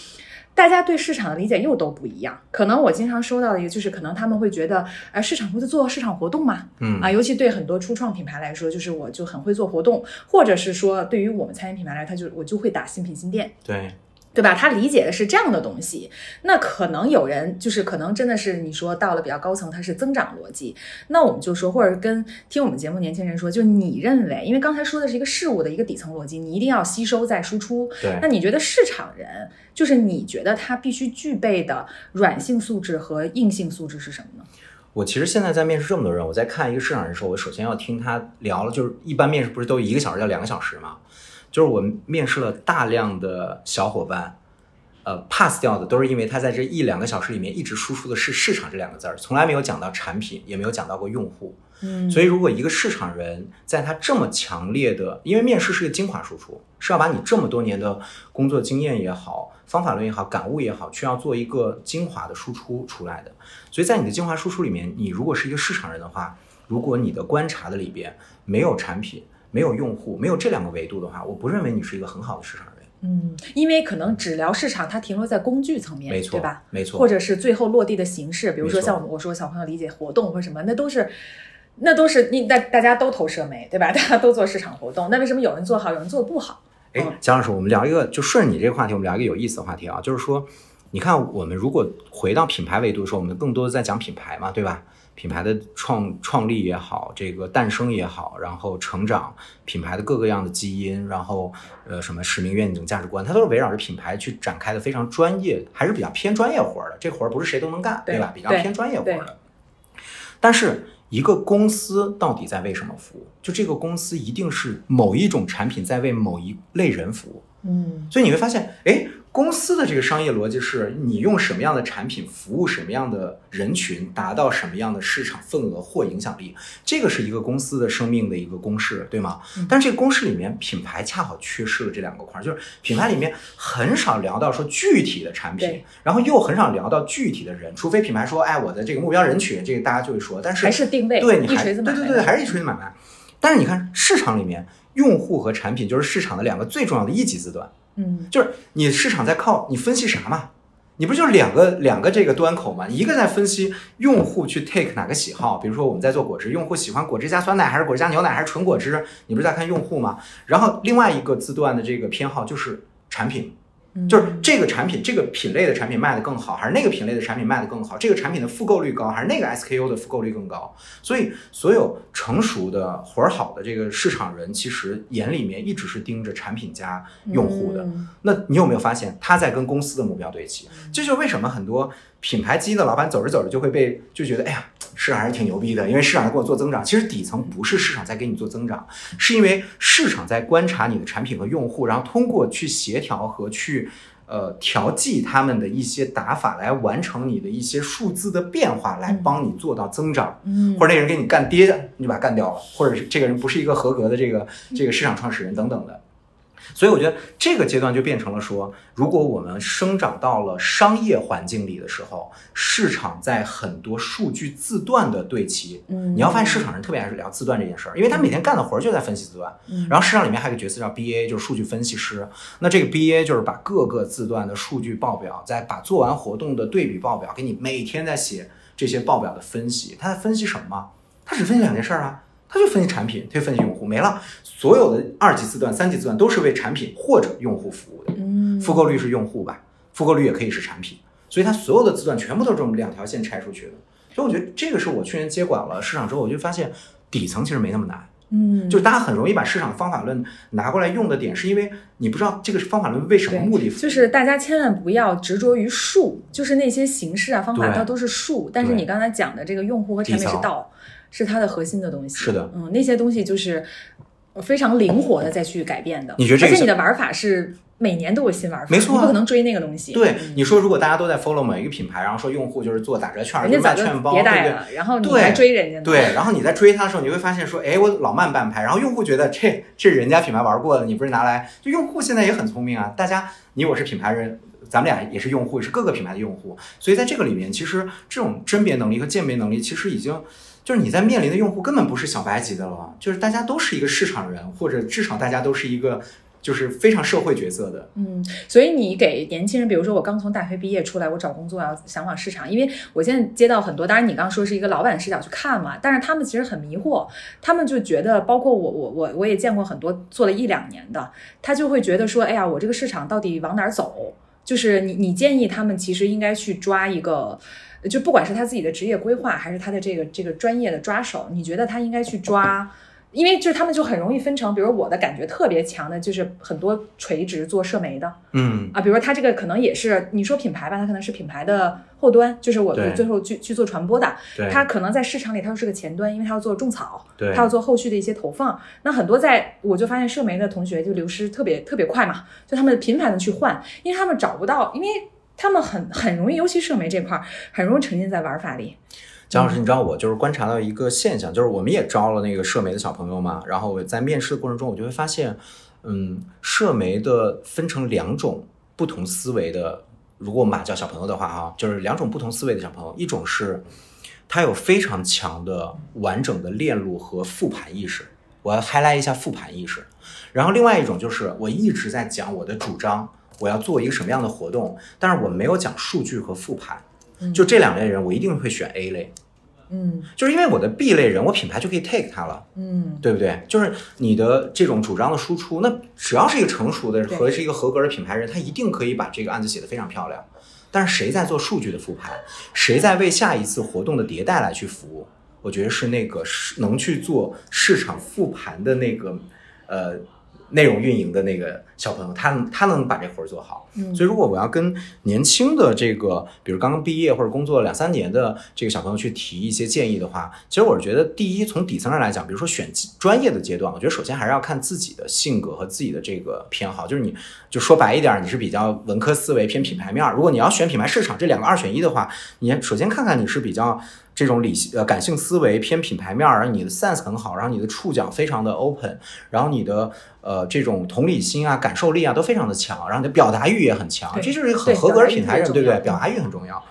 大家对市场的理解又都不一样。可能我经常收到的一个就是，可能他们会觉得，呃，市场不是做市场活动嘛，嗯啊，尤其对很多初创品牌来说，就是我就很会做活动，或者是说对于我们餐饮品牌来说，他就我就会打新品新店。对，对吧？他理解的是这样的东西，那可能有人就是可能真的是你说到了比较高层，它是增长逻辑。那我们就说，或者跟听我们节目年轻人说，就你认为，因为刚才说的是一个事物的一个底层逻辑，你一定要吸收再输出。对那你觉得市场人就是你觉得他必须具备的软性素质和硬性素质是什么呢？我其实现在在面试这么多人，我在看一个市场人的时候，我首先要听他聊了，就是一般面试不是都一个小时到两个小时嘛？就是我面试了大量的小伙伴，呃，pass 掉的都是因为他在这一两个小时里面一直输出的是市场这两个字儿，从来没有讲到产品，也没有讲到过用户。嗯所以，如果一个市场人在他这么强烈的，因为面试是个精华输出，是要把你这么多年的工作经验也好、方法论也好、感悟也好，去要做一个精华的输出出来的。所以在你的精华输出里面，你如果是一个市场人的话，如果你的观察的里边没有产品、没有用户、没有这两个维度的话，我不认为你是一个很好的市场人。嗯，因为可能只聊市场，它停留在工具层面，没错对吧？没错或者是最后落地的形式，比如说像我们我说小朋友理解活动或什么，那都是。那都是你大大家都投社媒，对吧？大家都做市场活动，那为什么有人做好，有人做的不好？哎，蒋老师，我们聊一个，就顺着你这个话题，我们聊一个有意思的话题啊，就是说，你看，我们如果回到品牌维度的时候，我们更多的在讲品牌嘛，对吧？品牌的创创立也好，这个诞生也好，然后成长，品牌的各个样的基因，然后呃什么使命、愿景、价值观，它都是围绕着品牌去展开的，非常专业，还是比较偏专业活儿的。这活儿不是谁都能干，对对吧？比较偏专业活儿的。但是一个公司到底在为什么服务？就这个公司一定是某一种产品在为某一类人服务。嗯所以你会发现，哎，公司的这个商业逻辑是你用什么样的产品服务什么样的人群，达到什么样的市场份额或影响力，这个是一个公司的生命的一个公式，对吗？但是这个公式里面，品牌恰好缺失了这两个块儿，就是品牌里面很少聊到说具体的产品，然后又很少聊到具体的人，除非品牌说，哎，我的这个目标人群，这个大家就会说，但是还是定位对你还对对对，还是一锤子买卖。但是你看市场里面，用户和产品就是市场的两个最重要的一级字段。嗯就是你市场在靠你分析啥嘛？你不就是两个两个这个端口嘛？一个在分析用户去 take 哪个喜好，比如说我们在做果汁，用户喜欢果汁加酸奶还是果汁加牛奶还是纯果汁，你不是在看用户吗？然后另外一个字段的这个偏好就是产品，嗯就是这个产品这个品类的产品卖得更好，还是那个品类的产品卖得更好？这个产品的复购率高，还是那个 SKU 的复购率更高？所以所有成熟的活儿好的这个市场人，其实眼里面一直是盯着产品加用户的。嗯那你有没有发现他在跟公司的目标对齐？这就是为什么很多品牌基因的老板走着走着就会被就觉得，哎呀，市场还是挺牛逼的，因为市场在给我做增长。其实底层不是市场在给你做增长，是因为市场在观察你的产品和用户，然后通过去协调和去。呃，调剂他们的一些打法来完成你的一些数字的变化，来帮你做到增长。嗯或者那个人给你干跌，你就把他干掉了，或者是这个人不是一个合格的这个这个市场创始人等等的。所以我觉得这个阶段就变成了说，如果我们生长到了商业环境里的时候，市场在很多数据字段的对齐，嗯你要发现市场人特别爱聊字段这件事儿，因为他每天干的活儿就在分析字段。嗯然后市场里面还有一个角色叫 BA，就是数据分析师。那这个 BA 就是把各个字段的数据报表，再把做完活动的对比报表，给你每天在写这些报表的分析。他在分析什么？他只分析两件事儿啊，他就分析产品，他就分析用户，没了。所有的二级字段、三级字段都是为产品或者用户服务的。嗯复购率是用户吧，复购率也可以是产品，所以它所有的字段全部都是这么两条线拆出去的。所以我觉得这个是我去年接管了市场之后，我就发现底层其实没那么难。嗯就大家很容易把市场方法论拿过来用的点，是因为你不知道这个方法论为什么目的。就是大家千万不要执着于数，就是那些形式啊、方法，它都是数。但是你刚才讲的这个用户和产品是道，是它的核心的东西。是的嗯，那些东西就是非常灵活的再去改变的。你觉得这个而且你的玩法是每年都有新玩法，没错啊你不可能追那个东西。对嗯你说，如果大家都在 follow 某一个品牌，然后说用户就是做打折券，人就家早就卖券包，迭对不对？代了，然后你对还追人家呢。对，然后你在追它的时候，你会发现说，哎，我老慢半拍，然后用户觉得这这人家品牌玩过的，你不是拿来？就用户现在也很聪明啊，大家你我是品牌人，咱们俩也是用户，也是各个品牌的用户，所以在这个里面，其实这种甄别能力和鉴别能力，其实已经就是你在面临的用户根本不是小白级的了，就是大家都是一个市场人，或者至少大家都是一个。就是非常社会角色的。嗯，所以你给年轻人，比如说我刚从大学毕业出来，我找工作要想往市场，因为我现在接到很多，当然你刚刚说是一个老板视角去看嘛，但是他们其实很迷惑，他们就觉得，包括我我我我也见过很多做了一两年的，他就会觉得说，哎呀，我这个市场到底往哪儿走？就是你你建议他们其实应该去抓一个。就不管是他自己的职业规划，还是他的这个这个专业的抓手，你觉得他应该去抓？因为就是他们就很容易分成，比如我的感觉特别强的，就是很多垂直做社媒的，嗯啊，比如说他这个可能也是你说品牌吧，他可能是品牌的后端，就是我对最后去去做传播的，对，他可能在市场里他又是个前端，因为他要做种草，对他要做后续的一些投放。那很多在我就发现社媒的同学就流失特别特别快嘛，就他们频繁的去换，因为他们找不到，因为他们很很容易，尤其社媒这块儿很容易沉浸在玩法里。姜老师，你知道我就是观察到一个现象，就是我们也招了那个社媒的小朋友嘛，然后我在面试的过程中，我就会发现，嗯，社媒的分成两种不同思维的，如果我们把叫小朋友的话哈，就是两种不同思维的小朋友，一种是他有非常强的完整的链路和复盘意识，我要 highlight 一下复盘意识，然后另外一种就是我一直在讲我的主张，我要做一个什么样的活动，但是我没有讲数据和复盘。就这两类人，我一定会选 A 类，嗯就是因为我的 B 类人，我品牌就可以 take 它了，嗯对不对？就是你的这种主张的输出，那只要是一个成熟的对和是一个合格的品牌人，他一定可以把这个案子写得非常漂亮。但是谁在做数据的复盘，谁在为下一次活动的迭代来去服务？我觉得是那个是能去做市场复盘的那个呃内容运营的那个小朋友，他他能把这活儿做好。嗯所以，如果我要跟年轻的这个，比如刚刚毕业或者工作两三年的这个小朋友去提一些建议的话，其实我是觉得，第一，从底层上来讲，比如说选专业的阶段，我觉得首先还是要看自己的性格和自己的这个偏好。就是你就说白一点，你是比较文科思维偏品牌面儿，如果你要选品牌市场这两个二选一的话，你首先看看你是比较这种理性呃感性思维偏品牌面儿，然后你的 sense 很好，然后你的触角非常的 open，然后你的呃这种同理心啊、感受力啊都非常的强，然后你的表达欲也很强，这就是一个很合格的品牌人，对不对？表达欲很重要。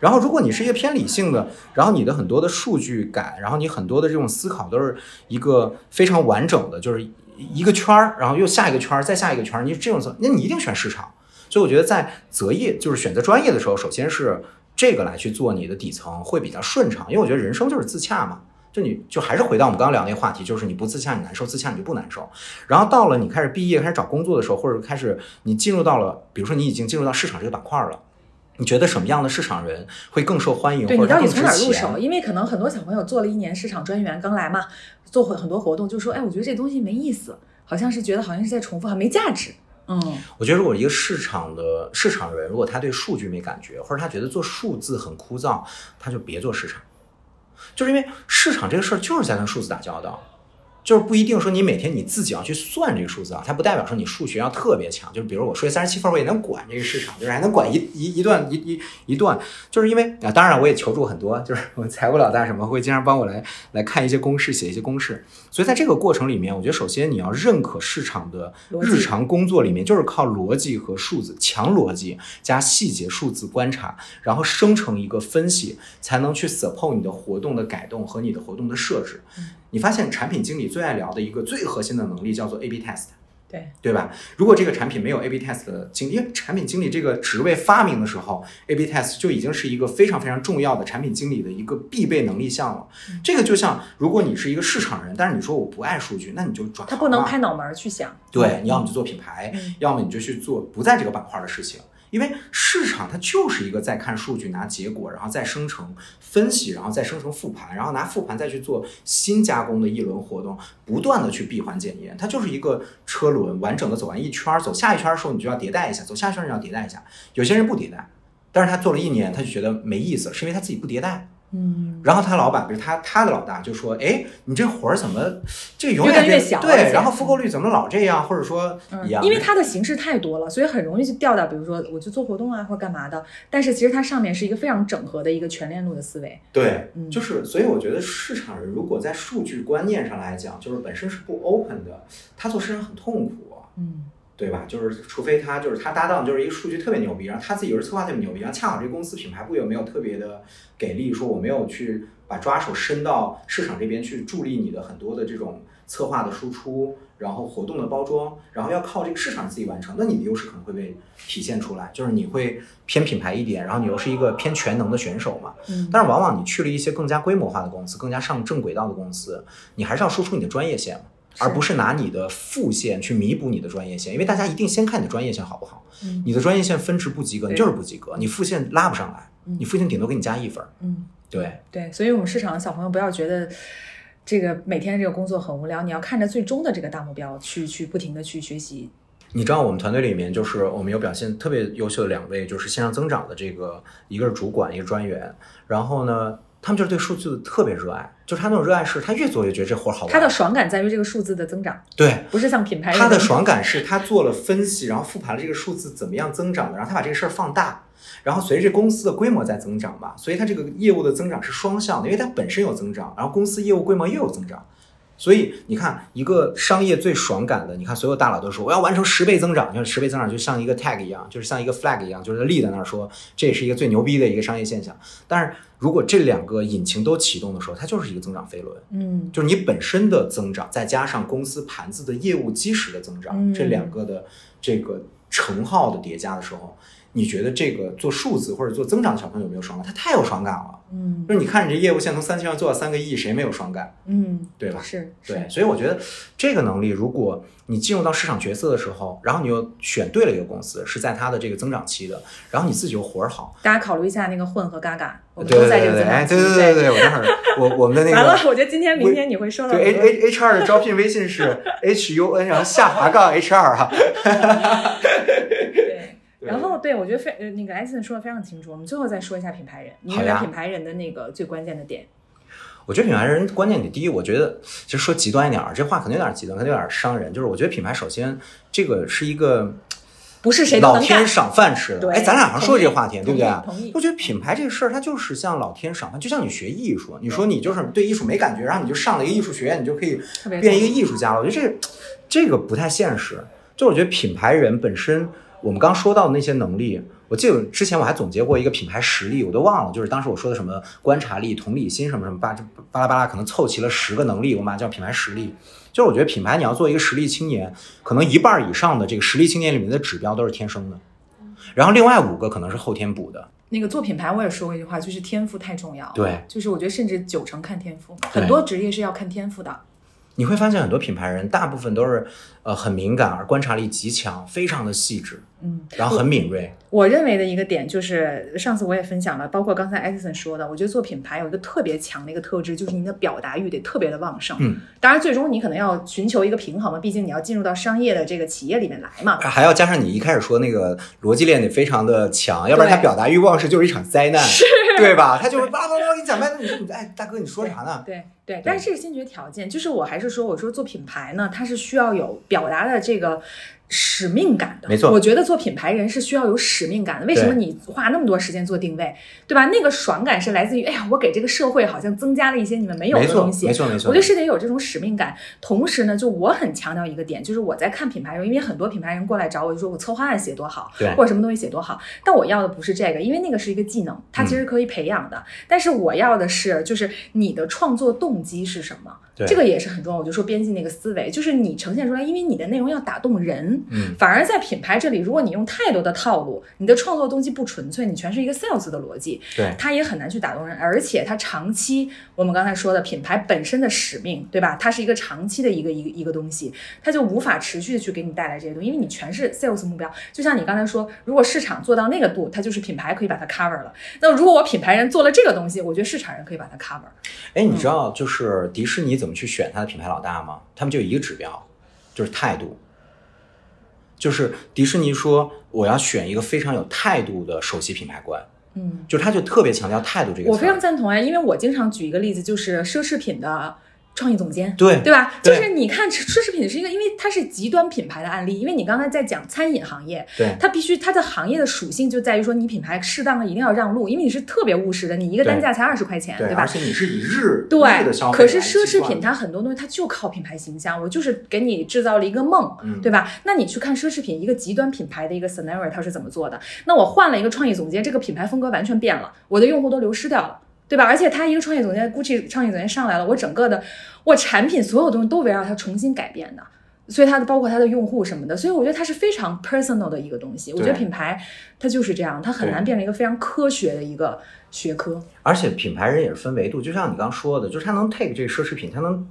然后，如果你是一个偏理性的，然后你的很多的数据感，然后你很多的这种思考都是一个非常完整的，就是一个圈儿，然后又下一个圈儿，再下一个圈儿，你这种，那你一定选市场。所以我觉得在择业就是选择专业的时候，首先是这个来去做你的底层会比较顺畅，因为我觉得人生就是自洽嘛。就你就还是回到我们刚刚聊那个话题，就是你不自洽你难受，自洽你就不难受。然后到了你开始毕业开始找工作的时候，或者开始你进入到了，比如说你已经进入到市场这个板块了，你觉得什么样的市场人会更受欢迎，对你到底从哪儿入手？因为可能很多小朋友做了一年市场专员，刚来嘛，做很很多活动，就说，哎，我觉得这东西没意思，好像是觉得好像是在重复，好像没价值。嗯我觉得，如果一个市场的市场人，如果他对数据没感觉，或者他觉得做数字很枯燥，他就别做市场。就是因为市场这个事儿就是在跟数字打交道，就是不一定说你每天你自己要去算这个数字啊，它不代表说你数学要特别强。就是比如我数学三十七分，我也能管这个市场，就是还能管一一一段一一一段，就是因为啊，当然我也求助很多，就是我们财务老大什么会经常帮我来来看一些公式，写一些公式。所以在这个过程里面，我觉得首先你要认可市场的日常工作里面就是靠逻辑和数字，强逻辑加细节数字观察，然后生成一个分析，才能去 support 你的活动的改动和你的活动的设置。你发现产品经理最爱聊的一个最核心的能力叫做 A/B test。对对吧？如果这个产品没有 A/B test 的经，因为产品经理这个职位发明的时候，A/B test 就已经是一个非常非常重要的产品经理的一个必备能力项了。这个就像如果你是一个市场人，但是你说我不爱数据，那你就转他不能拍脑门去想。对，你要么就做品牌，嗯要么你就去做不在这个板块的事情。因为市场它就是一个在看数据、拿结果，然后再生成分析，然后再生成复盘，然后拿复盘再去做新加工的一轮活动，不断的去闭环检验。它就是一个车轮完整的走完一圈，走下一圈的时候你就要迭代一下，走下一圈你要迭代一下。有些人不迭代，但是他做了一年他就觉得没意思，是因为他自己不迭代。嗯，然后他老板，比如他他的老大就说：“哎，你这活儿怎么这越远越小对，然后复购率怎么老这样，或者说嗯一样？因为它的形式太多了，所以很容易就掉到，比如说我去做活动啊，或者干嘛的。但是其实它上面是一个非常整合的一个全链路的思维。对，嗯就是所以我觉得市场人如果在数据观念上来讲，就是本身是不 open 的，他做市场很痛苦。嗯，对吧？就是除非他就是他搭档就是一个数据特别牛逼，然后他自己又是策划特别牛逼，然后恰好这个公司品牌部又没有特别的给力，说我没有去把抓手伸到市场这边去助力你的很多的这种策划的输出，然后活动的包装，然后要靠这个市场自己完成，那你的优势可能会被体现出来，就是你会偏品牌一点，然后你又是一个偏全能的选手嘛。嗯但是往往你去了一些更加规模化的公司，更加上正轨道的公司，你还是要输出你的专业线嘛，是而不是拿你的副线去弥补你的专业线，因为大家一定先看你的专业线好不好。嗯你的专业线分值不及格，你就是不及格，你副线拉不上来，嗯你副线顶多给你加一分儿。嗯，对，对，所以我们市场的小朋友不要觉得。这个每天这个工作很无聊，你要看着最终的这个大目标去去不停的去学习。你知道我们团队里面就是我们有表现特别优秀的两位，就是线上增长的这个，一个是主管，一个专员。然后呢，他们就是对数字特别热爱，就是他那种热爱是他越做越觉得这活儿好玩。他的爽感在于这个数字的增长，对，不是像品牌他的爽感是他做了分析，然后复盘了这个数字怎么样增长的，然后他把这个事儿放大，然后随着这公司的规模在增长嘛，所以他这个业务的增长是双向的，因为它本身有增长，然后公司业务规模又有增长。所以你看，一个商业最爽感的，你看所有大佬都说我要完成十倍增长，就是十倍增长就像一个 tag 一样，就是像一个 flag 一样，就是立在那儿说这也是一个最牛逼的一个商业现象。但是如果这两个引擎都启动的时候，它就是一个增长飞轮。嗯就是你本身的增长，再加上公司盘子的业务基石的增长，嗯这两个的这个乘号的叠加的时候，你觉得这个做数字或者做增长的小朋友有没有爽感？他太有爽感了。嗯就是你看你这业务线从三千万做到三个亿，谁没有爽感？嗯，对吧？是是对，所以我觉得这个能力，如果你进入到市场角色的时候，然后你又选对了一个公司，是在它的这个增长期的，然后你自己又活儿好，大家考虑一下那个混和嘎嘎，我都在这对对对，哎，个增长期。对对对对，我待会儿我我们的那个 完了，我觉得今天明天你会收到对 H H H R 的招聘微信是 H U N，然后下滑杠 H R 哈。对。然后对我觉得非呃那个艾森说的非常清楚，我们最后再说一下品牌人，你认为好呀品牌人的那个最关键的点？我觉得品牌人关键点，第一，我觉得其实说极端一点儿，这话可能有点极端，可能有点伤人。就是我觉得品牌首先这个是一个不是谁都老。天赏饭吃的。对哎，咱俩好像说这个话题，对不对？同意我觉得品牌这个事儿，它就是像老天赏饭，就像你学艺术，你说你就是对艺术没感觉，然后你就上了一个艺术学院，你就可以变一个艺术家了。我觉得这个这个不太现实。就我觉得品牌人本身，我们刚说到的那些能力，我记得之前我还总结过一个品牌实力，我都忘了，就是当时我说的什么观察力、同理心什么什么巴这巴拉巴拉，可能凑齐了十个能力，我们把它叫品牌实力。就是我觉得品牌你要做一个实力青年，可能一半儿以上的这个实力青年里面的指标都是天生的，然后另外五个可能是后天补的。那个做品牌，我也说过一句话，就是天赋太重要。对，就是我觉得甚至九成看天赋，很多职业是要看天赋的。你会发现很多品牌人大部分都是呃很敏感，而观察力极强，非常的细致，嗯，然后很敏锐。我认为的一个点就是，上次我也分享了，包括刚才艾森说的，我觉得做品牌有一个特别强的一个特质，就是你的表达欲得特别的旺盛。嗯，当然最终你可能要寻求一个平衡嘛，毕竟你要进入到商业的这个企业里面来嘛。还要加上你一开始说那个逻辑链得非常的强，要不然他表达欲旺盛就是一场灾难，对吧？他就会叭叭叭给你讲半天，你说你哎大哥你说啥呢？对对，但是这是先决条件，就是我还是说，我说做品牌呢，它是需要有表达的这个使命感的。没错我觉得做品牌人是需要有使命感的。为什么你花那么多时间做定位，对吧？那个爽感是来自于，哎呀，我给这个社会好像增加了一些你们没有的东西。没错没错我觉得是得有这种使命感。同时呢，就我很强调一个点，就是我在看品牌人，因为很多品牌人过来找我，就说我策划案写多好，对或者什么东西写多好，但我要的不是这个，因为那个是一个技能，它其实可以培养的。但是我要的是，就是你的创作动机是什么？对这个也是很重要。我就说编辑那个思维，就是你呈现出来，因为你的内容要打动人。嗯，反而在品牌这里，如果你用太多的套路，你的创作动机不纯粹，你全是一个 sales 的逻辑，对它也很难去打动人。而且它长期，我们刚才说的品牌本身的使命，对吧？它是一个长期的一个一个一个东西，它就无法持续的去给你带来这些东西，因为你全是 sales 目标。就像你刚才说，如果市场做到那个度，它就是品牌可以把它 cover 了。那如果我品牌人做了这个东西，我觉得市场人可以把它 cover。哎，你知道就是迪士尼怎么去选它的品牌老大吗？他们就一个指标，就是态度。就是迪士尼说我要选一个非常有态度的首席品牌官，嗯。就是他就特别强调态度这个。我非常赞同哎，因为我经常举一个例子，就是奢侈品的创意总监，对对吧？就是你看奢侈品是一个，因为它是极端品牌的案例，因为你刚才在讲餐饮行业，对它必须它的行业的属性就在于说，你品牌适当的一定要让路，因为你是特别务实的，你一个单价才二十块钱，对，吧而？且你是以日日对的消，费可是奢侈品它很多东西它就靠品牌形象，我就是给你制造了一个梦，嗯对吧？那你去看奢侈品一个极端品牌的一个 scenario 它是怎么做的？那我换了一个创意总监，这个品牌风格完全变了，我的用户都流失掉了。对吧？而且他一个创业总监，GUCCI 创业总监上来了，我整个的我产品所有东西都围绕它重新改变的，所以它的包括它的用户什么的，所以我觉得它是非常 personal 的一个东西。我觉得品牌它就是这样，它很难变成一个非常科学的一个学科。而且品牌人也是分维度，就像你刚刚说的，就是他能 take 这个奢侈品，他能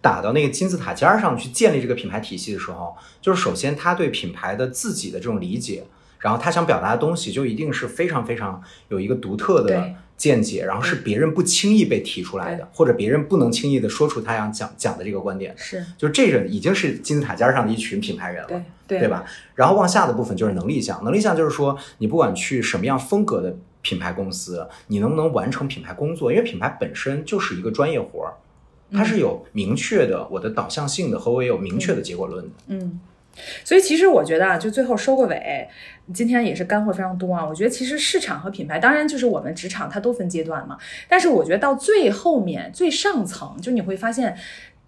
打到那个金字塔尖儿上去建立这个品牌体系的时候，就是首先他对品牌的自己的这种理解，然后他想表达的东西就一定是非常非常有一个独特的见解，然后是别人不轻易被提出来的，或者别人不能轻易的说出他想讲讲的这个观点。是就这个已经是金字塔尖上的一群品牌人了。对对对吧？然后往下的部分就是能力项，能力项就是说，你不管去什么样风格的品牌公司，你能不能完成品牌工作？因为品牌本身就是一个专业活儿，它是有明确的我的导向性的和我也有明确的结果论的。嗯，所以其实我觉得啊，就最后收个尾，今天也是干货非常多啊。我觉得其实市场和品牌，当然就是我们职场它都分阶段嘛，但是我觉得到最后面最上层，就你会发现。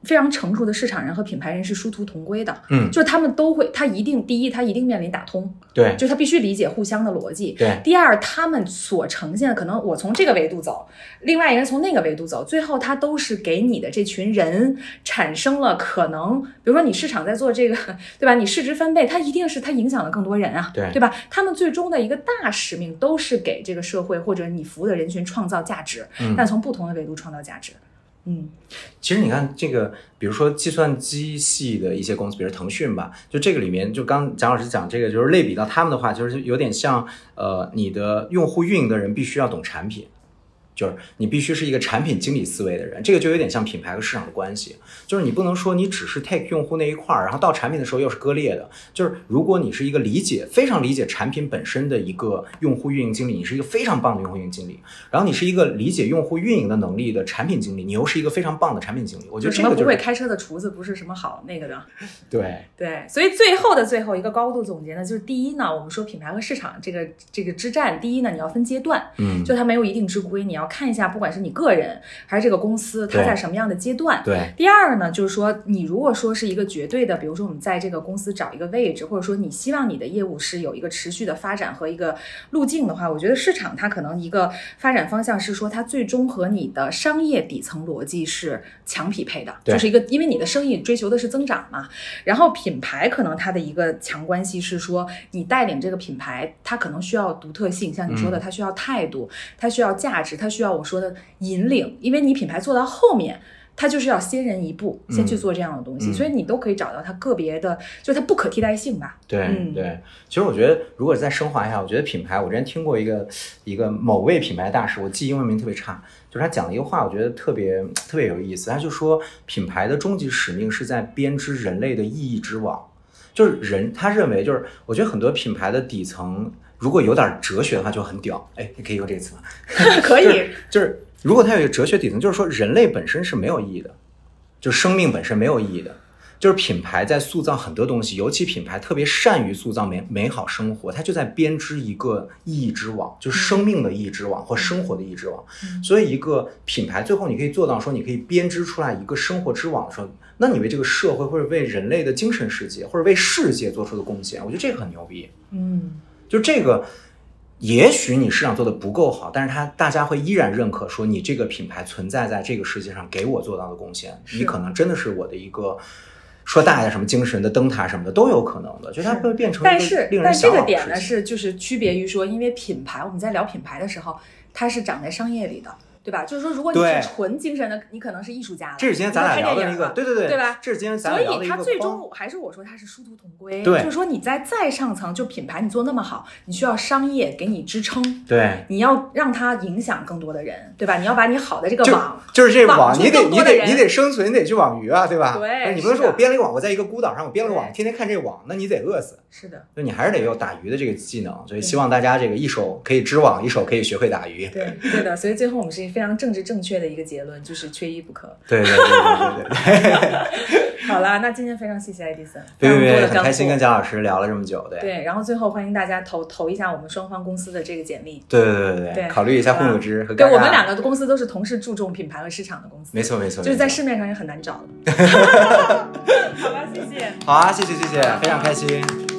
非常成熟的市场人和品牌人是殊途同归的，嗯就是他们都会，他一定第一，他一定面临打通，对就他必须理解互相的逻辑。对第二，他们所呈现的可能我从这个维度走，另外一个人从那个维度走，最后他都是给你的这群人产生了可能，比如说你市场在做这个，对吧？你市值翻倍，它一定是它影响了更多人啊，对对吧？他们最终的一个大使命都是给这个社会或者你服务的人群创造价值，嗯但从不同的维度创造价值。嗯，其实你看这个，比如说计算机系的一些公司，比如腾讯吧，就这个里面，就刚蒋老师讲这个，就是类比到他们的话，就是有点像呃，你的用户运营的人必须要懂产品。就是你必须是一个产品经理思维的人，这个就有点像品牌和市场的关系。就是你不能说你只是 take 用户那一块儿，然后到产品的时候又是割裂的。就是如果你是一个理解非常理解产品本身的一个用户运营经理，你是一个非常棒的用户运营经理，然后你是一个理解用户运营的能力的产品经理，你又是一个非常棒的产品经理。我觉就什么不得这个就是会开车的厨子不是什么好那个的。对对，所以最后的最后一个高度总结呢，就是第一呢，我们说品牌和市场这个这个之战，第一呢，你要分阶段，嗯就它没有一定之规，你要看一下，不管是你个人还是这个公司，它在什么样的阶段。对第二呢，就是说，你如果说是一个绝对的，比如说我们在这个公司找一个位置，或者说你希望你的业务是有一个持续的发展和一个路径的话，我觉得市场它可能一个发展方向是说，它最终和你的商业底层逻辑是强匹配的，就是一个因为你的生意追求的是增长嘛。然后品牌可能它的一个强关系是说，你带领这个品牌，它可能需要独特性，像你说的，它需要态度，它需要价值，它需要我说的引领，因为你品牌做到后面。它就是要先人一步，先去做这样的东西，嗯所以你都可以找到它个别的，就是它不可替代性吧。对嗯对，其实我觉得，如果再升华一下，我觉得品牌，我之前听过一个一个某位品牌大师，我记英文名特别差，就是他讲了一个话，我觉得特别特别有意思。他就说，品牌的终极使命是在编织人类的意义之网，就是人，他认为就是，我觉得很多品牌的底层，如果有点哲学的话，就很屌。哎，你可以用这个词吗？可以，就是如果它有一个哲学底层，就是说人类本身是没有意义的，就生命本身没有意义的。就是品牌在塑造很多东西，尤其品牌特别善于塑造美美好生活，它就在编织一个意义之网，就是生命的意义之网或生活的意义之网。所以，一个品牌最后你可以做到说，你可以编织出来一个生活之网的时候，那你为这个社会或者为人类的精神世界或者为世界做出的贡献，我觉得这个很牛逼。嗯，就这个，也许你市场做的不够好，但是它大家会依然认可说你这个品牌存在在这个世界上给我做到的贡献，你可能真的是我的一个。说大一点，什么精神的灯塔什么的都有可能的，就是它会变成但是但这个点呢是就是区别于说，因为品牌我们在聊品牌的时候，它是长在商业里的，对吧？就是说，如果你是纯精神的，你可能是艺术家了，这是今天咱俩聊的那个，对对对，对吧这是今天咱所俩聊的一个以他最终还是我说他是殊途同归，对就是说你在再上层，就品牌你做那么好，你需要商业给你支撑，对，你要让它影响更多的人，对吧？你要把你好的这个网，就是这网你得你得你得生存，你得去网鱼啊，对吧？对你不能说我编了一个网，我在一个孤岛上我编了个网，天天看这个网，那你得饿死。是的，就你还是得有打鱼的这个技能，所以希望大家这个一手可以织网，一手可以学会打鱼。对对的。所以最后我们是非常政治正确的一个结论，就是缺一不可。对对对对对对。好啦，那今天非常谢谢爱迪生，别别别，非常多的干很开心跟蒋老师聊了这么久，对。对，然后最后欢迎大家投投一下我们双方公司的这个简历。对对对对考虑一下混乳汁和对，我们两个公司都是同时注重品牌和市场的公司，没错没错，就是在市面上也很难找的。好吧，谢谢。好啊，谢谢谢谢，非常开心。